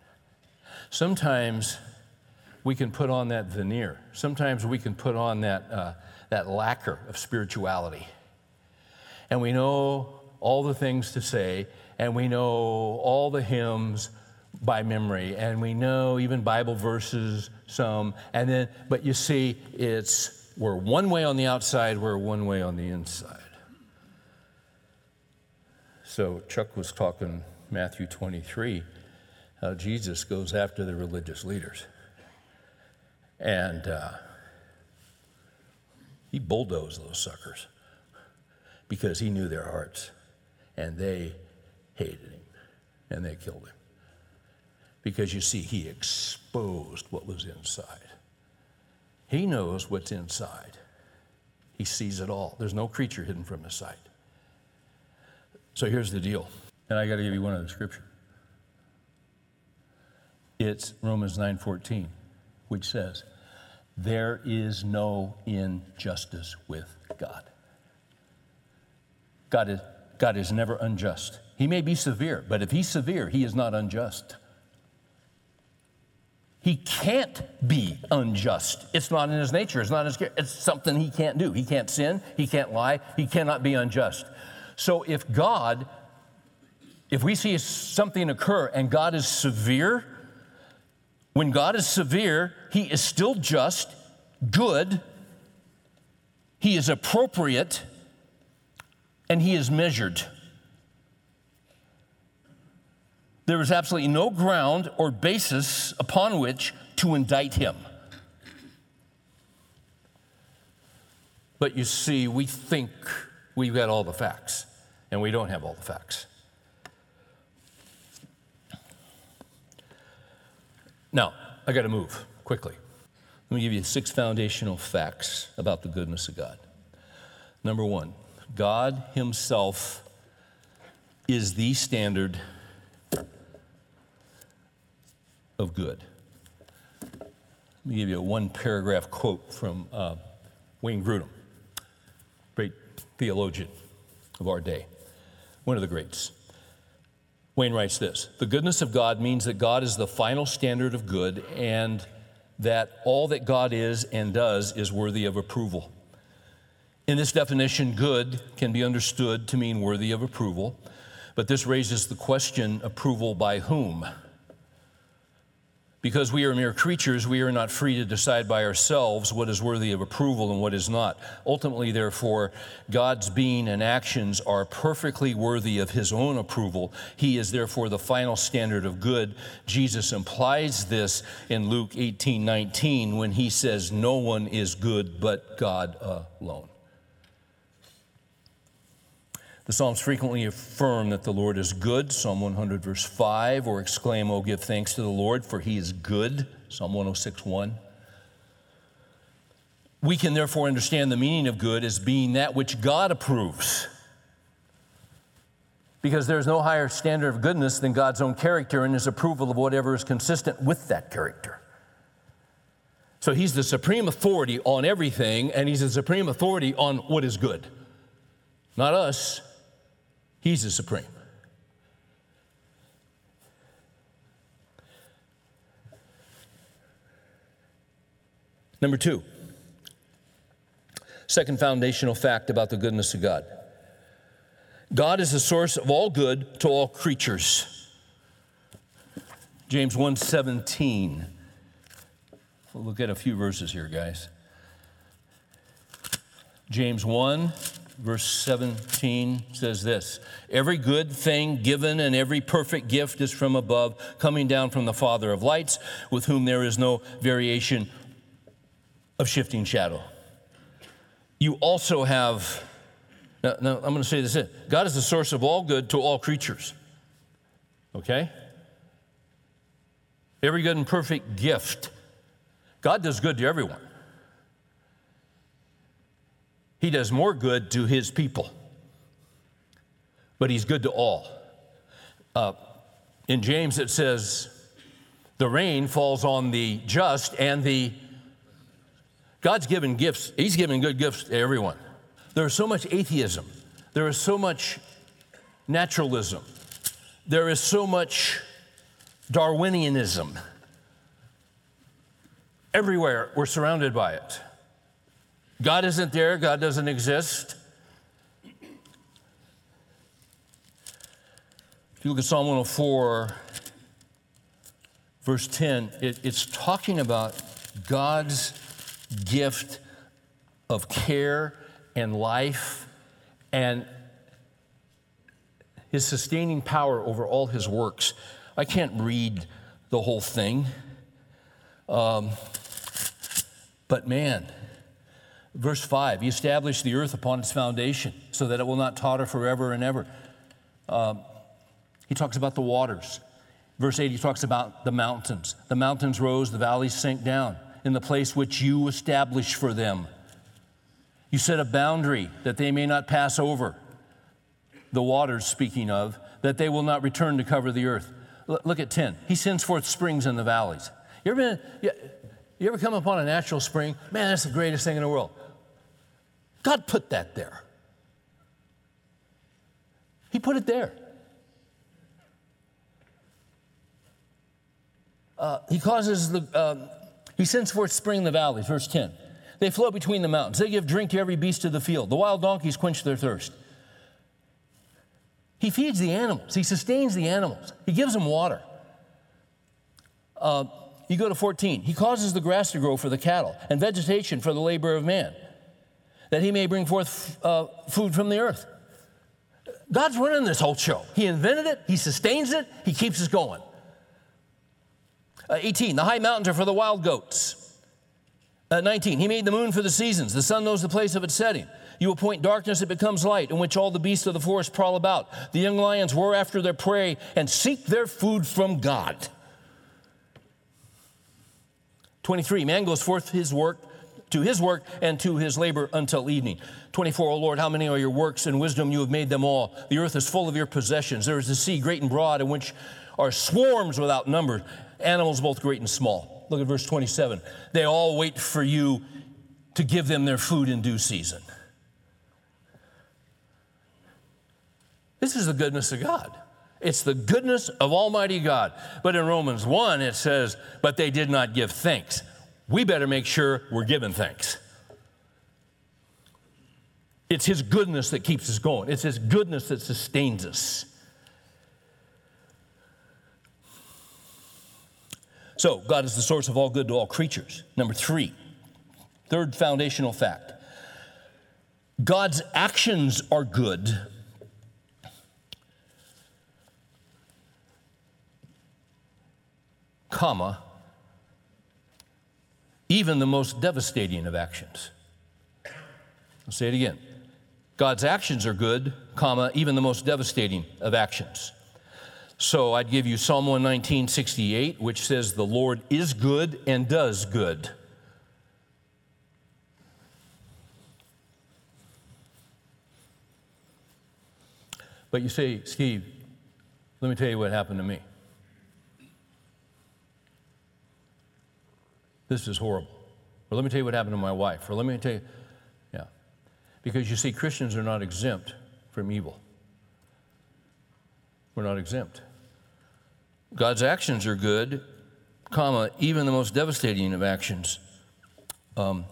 Sometimes we can put on that veneer, sometimes we can put on that, uh, that lacquer of spirituality and we know all the things to say, and we know all the hymns, by memory, and we know even Bible verses, some, and then, but you see, it's we're one way on the outside, we're one way on the inside. So Chuck was talking Matthew 23, how Jesus goes after the religious leaders. And uh, he bulldozed those suckers because he knew their hearts and they hated him and they killed him. Because you see, he exposed what was inside. He knows what's inside, he sees it all. There's no creature hidden from his sight. So here's the deal, and I got to give you one other scripture. It's Romans 9:14, which says, "There is no injustice with God." God is, God is never unjust. He may be severe, but if he's severe, he is not unjust. He can't be unjust. It's not in his nature. It's not his It's something he can't do. He can't sin. He can't lie. He cannot be unjust. So if God, if we see something occur and God is severe, when God is severe, he is still just, good, he is appropriate, and he is measured. There is absolutely no ground or basis upon which to indict him. But you see, we think we've got all the facts, and we don't have all the facts. Now, I got to move quickly. Let me give you six foundational facts about the goodness of God. Number one, God Himself is the standard of good. Let me give you a one paragraph quote from uh, Wayne Grudem, great theologian of our day, one of the greats. Wayne writes this The goodness of God means that God is the final standard of good and that all that God is and does is worthy of approval. In this definition, good can be understood to mean worthy of approval, but this raises the question approval by whom? Because we are mere creatures, we are not free to decide by ourselves what is worthy of approval and what is not. Ultimately, therefore, God's being and actions are perfectly worthy of His own approval. He is therefore the final standard of good. Jesus implies this in Luke 18 19 when He says, No one is good but God alone. The Psalms frequently affirm that the Lord is good, Psalm 100, verse 5, or exclaim, Oh, give thanks to the Lord, for he is good, Psalm 106, 1. We can therefore understand the meaning of good as being that which God approves. Because there's no higher standard of goodness than God's own character and his approval of whatever is consistent with that character. So he's the supreme authority on everything, and he's the supreme authority on what is good. Not us, He's the supreme. Number two, second foundational fact about the goodness of God God is the source of all good to all creatures. James 1:17. We'll look at a few verses here, guys. James 1 verse 17 says this Every good thing given and every perfect gift is from above, coming down from the Father of lights, with whom there is no variation of shifting shadow. You also have, now, now I'm going to say this eh, God is the source of all good to all creatures. Okay? Every good and perfect gift. God does good to everyone. He does more good to his people, but he's good to all. Uh, in James, it says, the rain falls on the just and the. God's given gifts, He's given good gifts to everyone. There is so much atheism, there is so much naturalism, there is so much Darwinianism. Everywhere, we're surrounded by it. God isn't there, God doesn't exist. If you look at Psalm 104, verse 10, it, it's talking about God's gift of care and life and his sustaining power over all his works. I can't read the whole thing. Um, but man, verse 5 He established the earth upon its foundation so that it will not totter forever and ever. Um, he talks about the waters. Verse 8, he talks about the mountains. The mountains rose, the valleys sank down in the place which you established for them. You set a boundary that they may not pass over. The waters, speaking of, that they will not return to cover the earth. L- look at 10. He sends forth springs in the valleys. You ever, been, you, you ever come upon a natural spring? Man, that's the greatest thing in the world. God put that there. He put it there. Uh, he causes the, uh, he sends forth spring in the valleys, verse 10. They flow between the mountains. They give drink to every beast of the field. The wild donkeys quench their thirst. He feeds the animals, he sustains the animals, he gives them water. Uh, you go to 14. He causes the grass to grow for the cattle and vegetation for the labor of man, that he may bring forth uh, food from the earth. God's running this whole show. He invented it, He sustains it, He keeps us going. Uh, 18, the high mountains are for the wild goats. Uh, 19, He made the moon for the seasons. The sun knows the place of its setting. You appoint darkness, it becomes light, in which all the beasts of the forest prowl about. The young lions roar after their prey and seek their food from God. 23, man goes forth his work to his work and to his labor until evening. 24, O Lord, how many are your works and wisdom? You have made them all. The earth is full of your possessions. There is a sea great and broad in which are swarms without number, animals both great and small. Look at verse 27. They all wait for you to give them their food in due season. This is the goodness of God. It's the goodness of Almighty God. But in Romans 1, it says, But they did not give thanks. We better make sure we're giving thanks. It's His goodness that keeps us going, it's His goodness that sustains us. So, God is the source of all good to all creatures. Number three, third foundational fact God's actions are good comma, even the most devastating of actions. I'll say it again. God's actions are good, comma, even the most devastating of actions. So I'd give you Psalm 119, 68, which says, The Lord is good and does good. But you say, Steve, let me tell you what happened to me. This is horrible. Or let me tell you what happened to my wife. Or let me tell you, yeah. Because you see, Christians are not exempt from evil. We're not exempt. God's actions are good, comma, even the most devastating of actions. Um,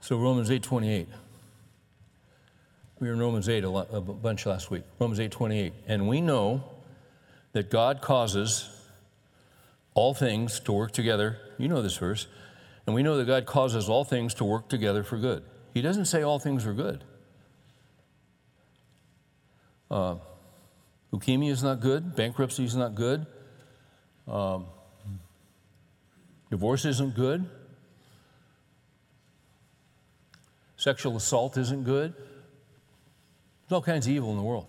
so Romans 8:28. We were in Romans 8 a, lot, a bunch last week. Romans 8:28, and we know that God causes all things to work together. You know this verse. And we know that God causes all things to work together for good. He doesn't say all things are good. Uh, leukemia is not good. Bankruptcy is not good. Um, divorce isn't good. Sexual assault isn't good. There's all kinds of evil in the world.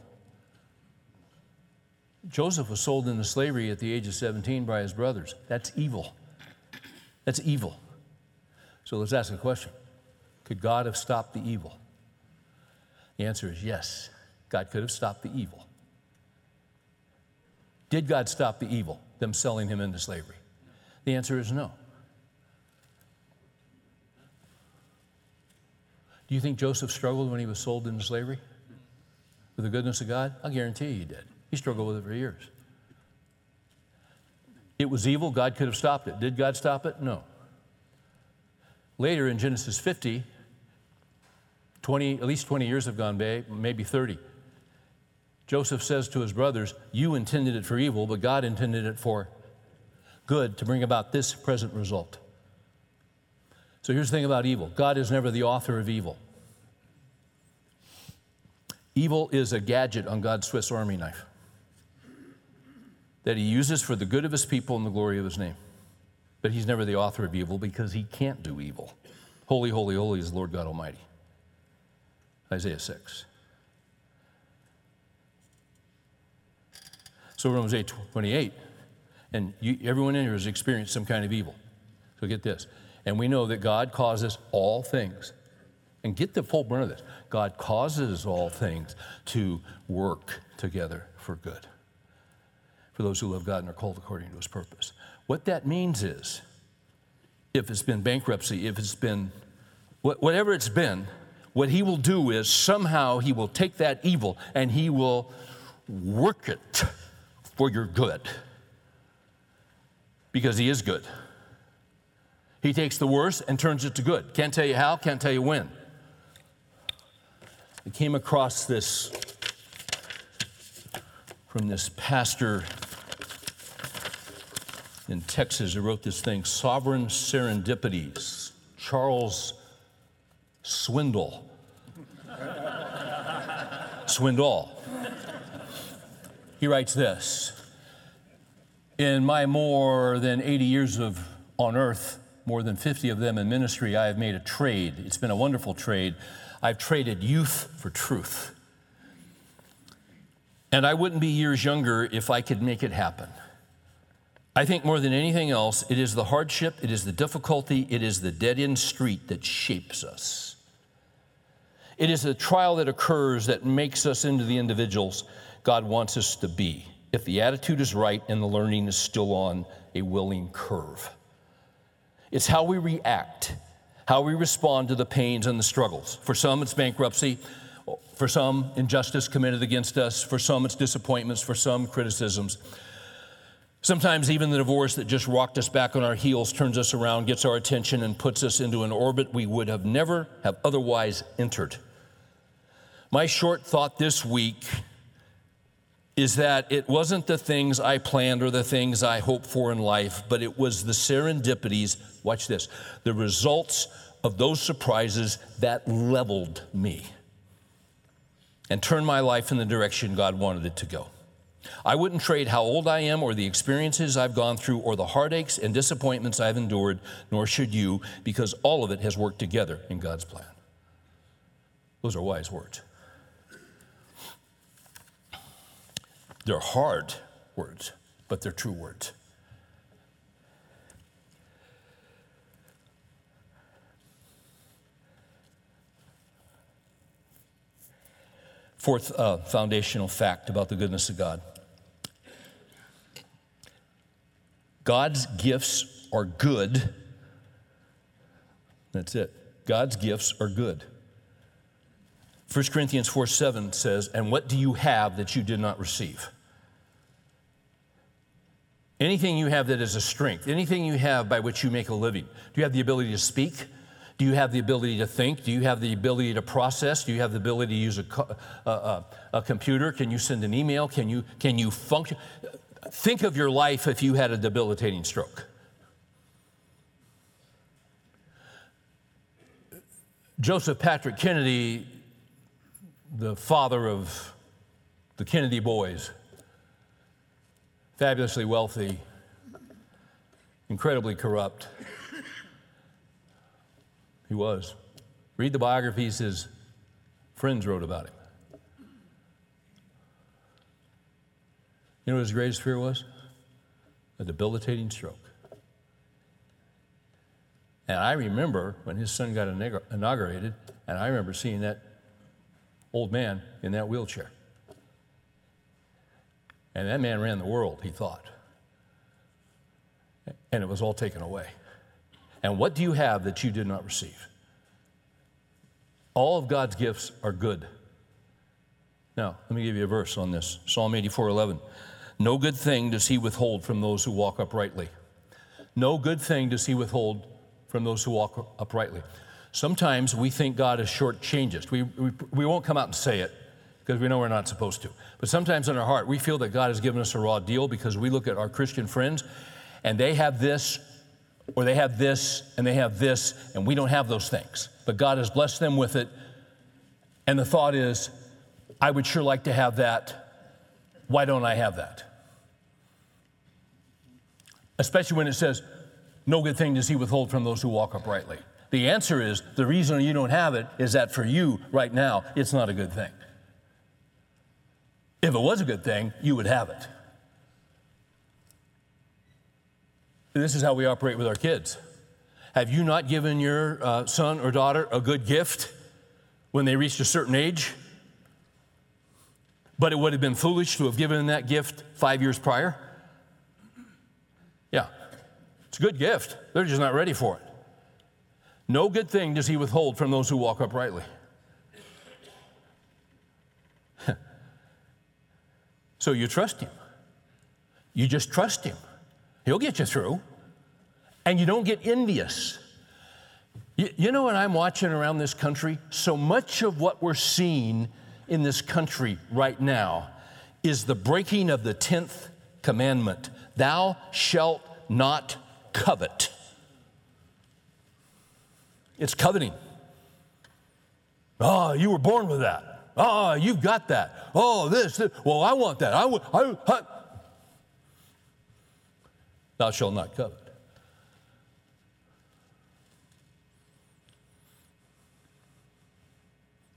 Joseph was sold into slavery at the age of 17 by his brothers. That's evil. That's evil. So let's ask a question Could God have stopped the evil? The answer is yes. God could have stopped the evil. Did God stop the evil, them selling him into slavery? The answer is no. Do you think Joseph struggled when he was sold into slavery? With the goodness of God? I'll guarantee you he did. He struggled with it for years. It was evil. God could have stopped it. Did God stop it? No. Later in Genesis 50, 20, at least 20 years have gone by, maybe 30. Joseph says to his brothers, You intended it for evil, but God intended it for good to bring about this present result. So here's the thing about evil God is never the author of evil. Evil is a gadget on God's Swiss Army knife that he uses for the good of his people and the glory of his name. But he's never the author of evil because he can't do evil. Holy, holy, holy is the Lord God Almighty. Isaiah 6. So Romans 8 28, and you, everyone in here has experienced some kind of evil. So get this. And we know that God causes all things. And get the full brunt of this God causes all things to work together for good for those who love God and are called according to his purpose. What that means is, if it's been bankruptcy, if it's been whatever it's been, what he will do is somehow he will take that evil and he will work it for your good. Because he is good. He takes the worst and turns it to good. Can't tell you how, can't tell you when. I came across this from this pastor in Texas who wrote this thing, Sovereign Serendipities, Charles Swindle. Swindoll. He writes this In my more than 80 years of on earth, more than 50 of them in ministry, I have made a trade. It's been a wonderful trade. I've traded youth for truth. And I wouldn't be years younger if I could make it happen. I think more than anything else, it is the hardship, it is the difficulty, it is the dead end street that shapes us. It is the trial that occurs that makes us into the individuals God wants us to be, if the attitude is right and the learning is still on a willing curve. It's how we react, how we respond to the pains and the struggles. For some, it's bankruptcy. For some, injustice committed against us. For some, it's disappointments. For some, criticisms. Sometimes even the divorce that just rocked us back on our heels turns us around, gets our attention, and puts us into an orbit we would have never have otherwise entered. My short thought this week is that it wasn't the things I planned or the things I hoped for in life, but it was the serendipities, watch this, the results of those surprises that leveled me and turned my life in the direction God wanted it to go. I wouldn't trade how old I am or the experiences I've gone through or the heartaches and disappointments I've endured, nor should you, because all of it has worked together in God's plan. Those are wise words. They're hard words, but they're true words. Fourth uh, foundational fact about the goodness of God God's gifts are good. That's it. God's gifts are good. 1 Corinthians 4 7 says, And what do you have that you did not receive? Anything you have that is a strength, anything you have by which you make a living. Do you have the ability to speak? Do you have the ability to think? Do you have the ability to process? Do you have the ability to use a, a, a, uh, uh, a computer? Can you send an email? Can you, can you function? Think of your life if you had a debilitating stroke. Joseph Patrick Kennedy, the father of the Kennedy boys, fabulously wealthy, incredibly corrupt. He was. Read the biographies his friends wrote about him. You know what his greatest fear was? A debilitating stroke. And I remember when his son got inaugurated, and I remember seeing that old man in that wheelchair. And that man ran the world, he thought. And it was all taken away. And what do you have that you did not receive? All of God's gifts are good. Now, let me give you a verse on this Psalm 84 11. No good thing does he withhold from those who walk uprightly. No good thing does he withhold from those who walk uprightly. Sometimes we think God is shortchanged. We, we, we won't come out and say it because we know we're not supposed to. But sometimes in our heart, we feel that God has given us a raw deal because we look at our Christian friends and they have this, or they have this, and they have this, and we don't have those things. But God has blessed them with it. And the thought is, I would sure like to have that. Why don't I have that? Especially when it says, No good thing does he withhold from those who walk uprightly. The answer is the reason you don't have it is that for you right now, it's not a good thing. If it was a good thing, you would have it. This is how we operate with our kids. Have you not given your uh, son or daughter a good gift when they reached a certain age? But it would have been foolish to have given that gift five years prior? It's a good gift. They're just not ready for it. No good thing does he withhold from those who walk uprightly. so you trust him. You just trust him. He'll get you through. And you don't get envious. You, you know what I'm watching around this country? So much of what we're seeing in this country right now is the breaking of the 10th commandment Thou shalt not covet. It's coveting. Oh, you were born with that. Oh, you've got that. Oh, this, this. Well, I want that. I, I, I. Thou shalt not covet.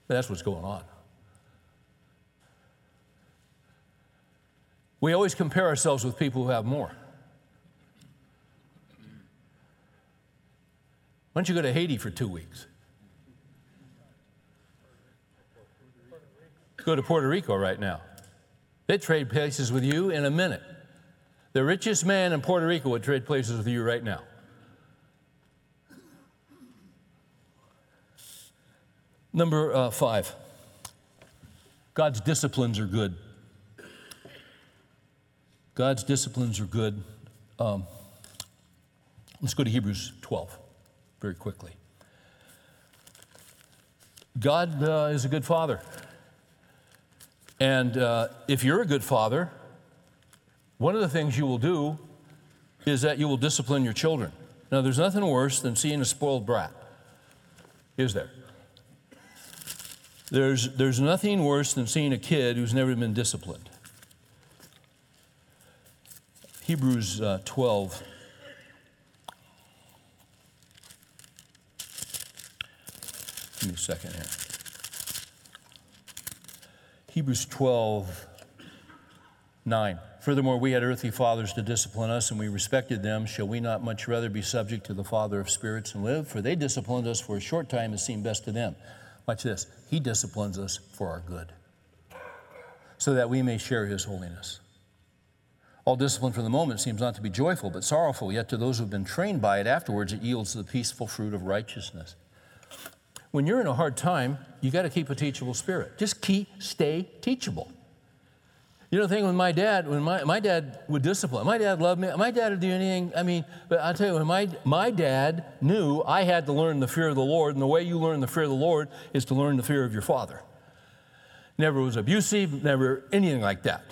That's what's going on. We always compare ourselves with people who have more. Why don't you go to Haiti for two weeks? Go to Puerto Rico right now. They trade places with you in a minute. The richest man in Puerto Rico would trade places with you right now. Number uh, five God's disciplines are good. God's disciplines are good. Um, let's go to Hebrews 12 very quickly. God uh, is a good father. And uh, if you're a good father, one of the things you will do is that you will discipline your children. Now, there's nothing worse than seeing a spoiled brat, is there? There's, there's nothing worse than seeing a kid who's never been disciplined. Hebrews uh, 12 Me a second here. Hebrews 12, 9. Furthermore, we had earthly fathers to discipline us, and we respected them. Shall we not much rather be subject to the Father of spirits and live? For they disciplined us for a short time as seemed best to them. Watch this. He disciplines us for our good, so that we may share his holiness. All discipline for the moment seems not to be joyful, but sorrowful, yet to those who have been trained by it afterwards, it yields the peaceful fruit of righteousness when you're in a hard time, you got to keep a teachable spirit. Just keep, stay teachable. You know, the thing with my dad, when my, my dad would discipline, my dad loved me, my dad would do anything. I mean, but I'll tell you, when my, my dad knew I had to learn the fear of the Lord, and the way you learn the fear of the Lord is to learn the fear of your father. Never was abusive, never anything like that.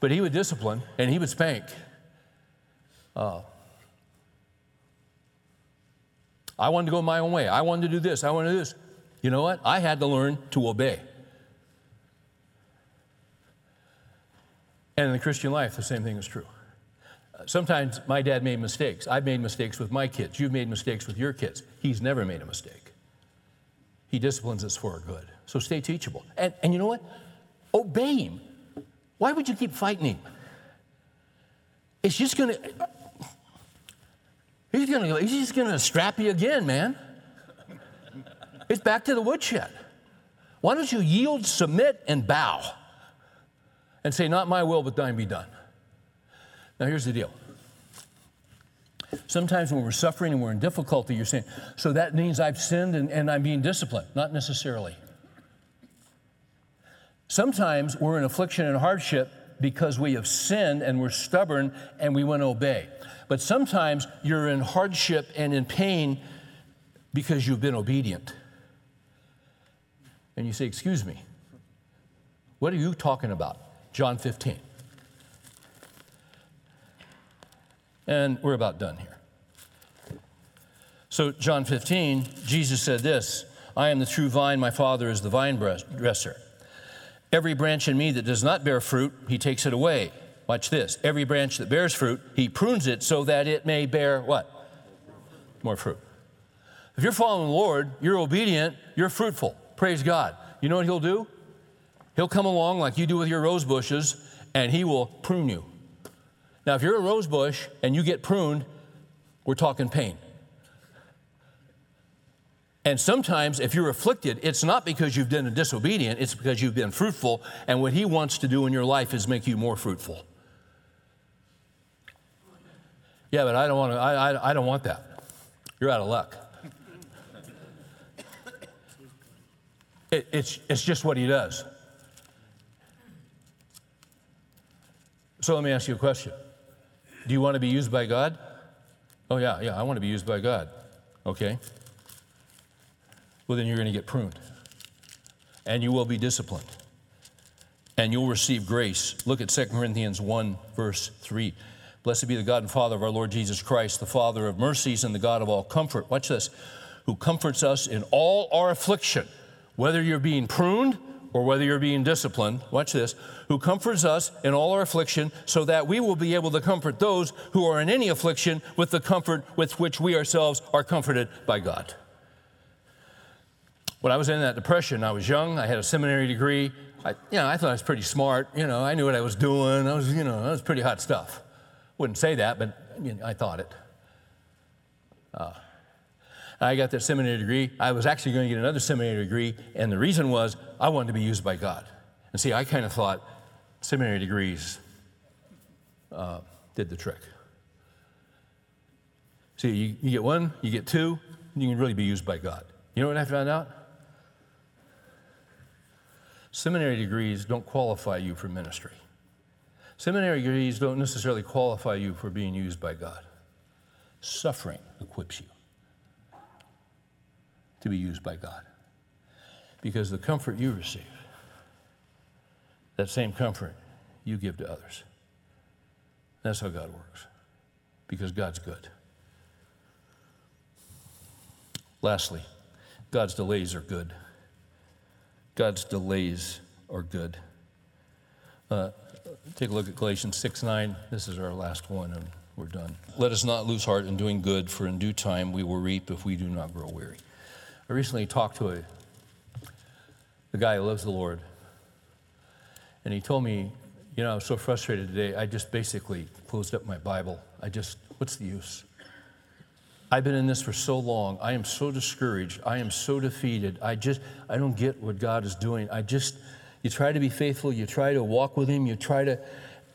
But he would discipline and he would spank. Uh, I wanted to go my own way. I wanted to do this. I wanted to do this. You know what? I had to learn to obey. And in the Christian life, the same thing is true. Sometimes my dad made mistakes. I've made mistakes with my kids. You've made mistakes with your kids. He's never made a mistake. He disciplines us for our good. So stay teachable. And, and you know what? Obey him. Why would you keep fighting him? It's just going to, He's, gonna, he's just to strap you again, man. It's back to the woodshed. Why don't you yield, submit, and bow and say, Not my will, but thine be done? Now, here's the deal. Sometimes when we're suffering and we're in difficulty, you're saying, So that means I've sinned and, and I'm being disciplined. Not necessarily. Sometimes we're in affliction and hardship because we have sinned and we're stubborn and we want to obey. But sometimes you're in hardship and in pain because you've been obedient. And you say, Excuse me, What are you talking about? John 15. And we're about done here. So, John 15, Jesus said this I am the true vine, my Father is the vine dresser. Every branch in me that does not bear fruit, he takes it away. Watch this. Every branch that bears fruit, he prunes it so that it may bear what? More fruit. If you're following the Lord, you're obedient, you're fruitful. Praise God. You know what he'll do? He'll come along like you do with your rose bushes, and he will prune you. Now, if you're a rose bush and you get pruned, we're talking pain. And sometimes, if you're afflicted, it's not because you've been disobedient, it's because you've been fruitful. And what He wants to do in your life is make you more fruitful. Yeah, but I don't want to, I, I, I don't want that. You're out of luck. It, it's, it's just what He does. So let me ask you a question Do you want to be used by God? Oh, yeah, yeah, I want to be used by God. Okay well, then you're going to get pruned. And you will be disciplined. And you'll receive grace. Look at 2 Corinthians 1, verse 3. Blessed be the God and Father of our Lord Jesus Christ, the Father of mercies and the God of all comfort. Watch this. Who comforts us in all our affliction, whether you're being pruned or whether you're being disciplined. Watch this. Who comforts us in all our affliction, so that we will be able to comfort those who are in any affliction with the comfort with which we ourselves are comforted by God. When I was in that depression, I was young, I had a seminary degree. I, you know, I thought I was pretty smart. You know, I knew what I was doing. I was, you know, that was pretty hot stuff. Wouldn't say that, but you know, I thought it. Uh, I got that seminary degree. I was actually going to get another seminary degree, and the reason was I wanted to be used by God. And see, I kind of thought seminary degrees uh, did the trick. See, you, you get one, you get two, you can really be used by God. You know what I found out? Seminary degrees don't qualify you for ministry. Seminary degrees don't necessarily qualify you for being used by God. Suffering equips you to be used by God. Because the comfort you receive, that same comfort you give to others. That's how God works. Because God's good. Lastly, God's delays are good. God's delays are good. Uh, take a look at Galatians 6 9. This is our last one, and we're done. Let us not lose heart in doing good, for in due time we will reap if we do not grow weary. I recently talked to a, a guy who loves the Lord, and he told me, You know, I was so frustrated today, I just basically closed up my Bible. I just, what's the use? I've been in this for so long. I am so discouraged. I am so defeated. I just, I don't get what God is doing. I just, you try to be faithful, you try to walk with Him, you try to,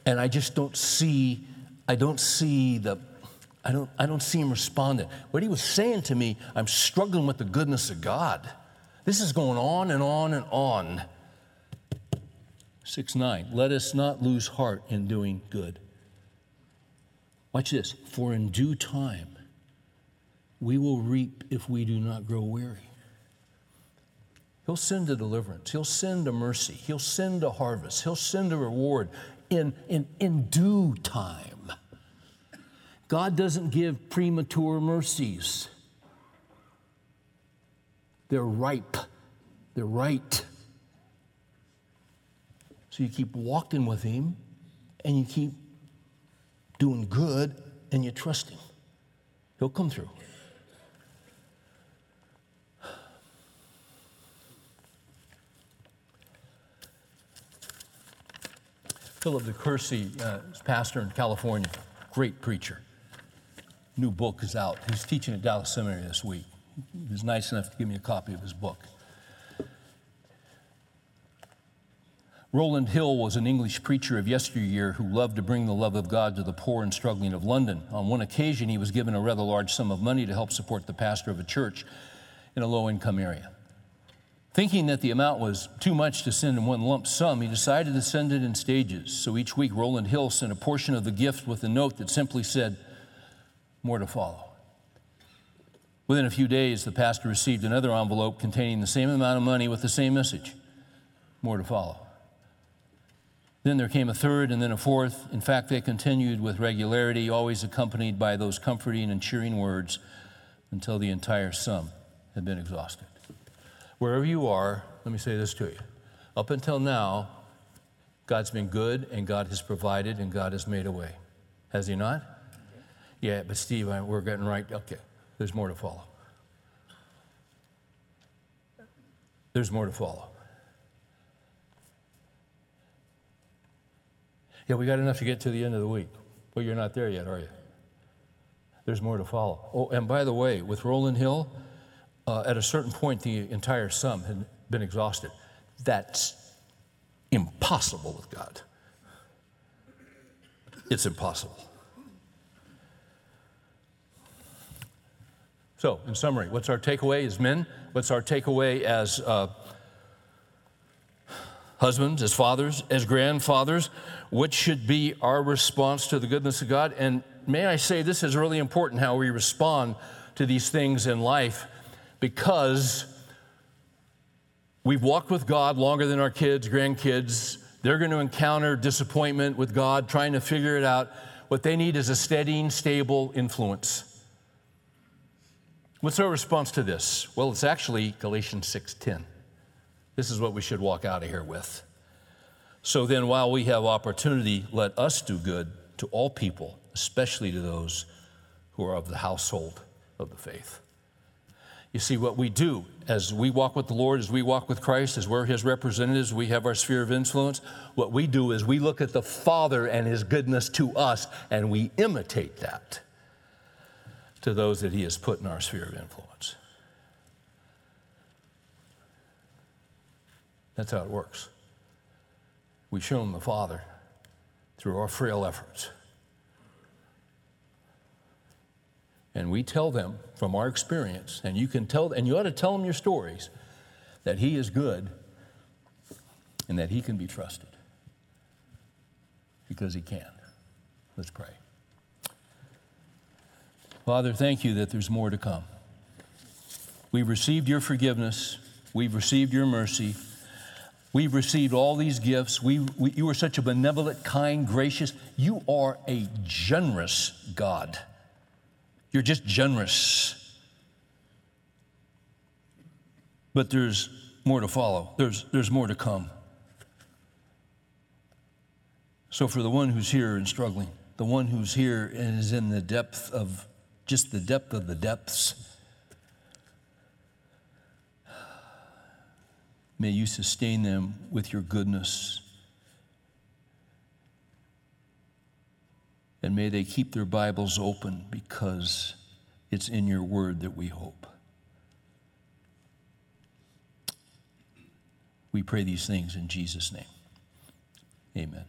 and I just don't see, I don't see the, I don't, I don't see Him responding. What He was saying to me, I'm struggling with the goodness of God. This is going on and on and on. 6 9, let us not lose heart in doing good. Watch this, for in due time, we will reap if we do not grow weary. He'll send a deliverance. He'll send a mercy. He'll send a harvest. He'll send a reward in, in, in due time. God doesn't give premature mercies, they're ripe, they're right. So you keep walking with Him and you keep doing good and you trust Him. He'll come through. Philip DeCourcy uh, pastor in California, great preacher. New book is out. He's teaching at Dallas Seminary this week. He was nice enough to give me a copy of his book. Rowland Hill was an English preacher of yesteryear who loved to bring the love of God to the poor and struggling of London. On one occasion, he was given a rather large sum of money to help support the pastor of a church in a low income area. Thinking that the amount was too much to send in one lump sum, he decided to send it in stages. So each week, Rowland Hill sent a portion of the gift with a note that simply said, More to follow. Within a few days, the pastor received another envelope containing the same amount of money with the same message More to follow. Then there came a third and then a fourth. In fact, they continued with regularity, always accompanied by those comforting and cheering words until the entire sum had been exhausted. Wherever you are, let me say this to you. Up until now, God's been good and God has provided and God has made a way. Has He not? Yeah, but Steve, I, we're getting right. Okay, there's more to follow. There's more to follow. Yeah, we got enough to get to the end of the week. Well, you're not there yet, are you? There's more to follow. Oh, and by the way, with Rowland Hill, uh, at a certain point, the entire sum had been exhausted. That's impossible with God. It's impossible. So, in summary, what's our takeaway as men? What's our takeaway as uh, husbands, as fathers, as grandfathers? What should be our response to the goodness of God? And may I say, this is really important how we respond to these things in life because we've walked with God longer than our kids, grandkids. They're going to encounter disappointment with God, trying to figure it out. What they need is a steadying, stable influence. What's our response to this? Well, it's actually Galatians 6:10. This is what we should walk out of here with. So then while we have opportunity, let us do good to all people, especially to those who are of the household of the faith. You see, what we do as we walk with the Lord, as we walk with Christ, as we're His representatives, we have our sphere of influence. What we do is we look at the Father and His goodness to us, and we imitate that to those that He has put in our sphere of influence. That's how it works. We show them the Father through our frail efforts. And we tell them from our experience, and you can tell, and you ought to tell them your stories, that He is good and that He can be trusted. Because He can. Let's pray. Father, thank you that there's more to come. We've received your forgiveness, we've received your mercy, we've received all these gifts. We, we, you are such a benevolent, kind, gracious. You are a generous God. You're just generous. But there's more to follow, there's, there's more to come. So, for the one who's here and struggling, the one who's here and is in the depth of just the depth of the depths. May you sustain them with your goodness. And may they keep their Bibles open because it's in your word that we hope. We pray these things in Jesus' name. Amen.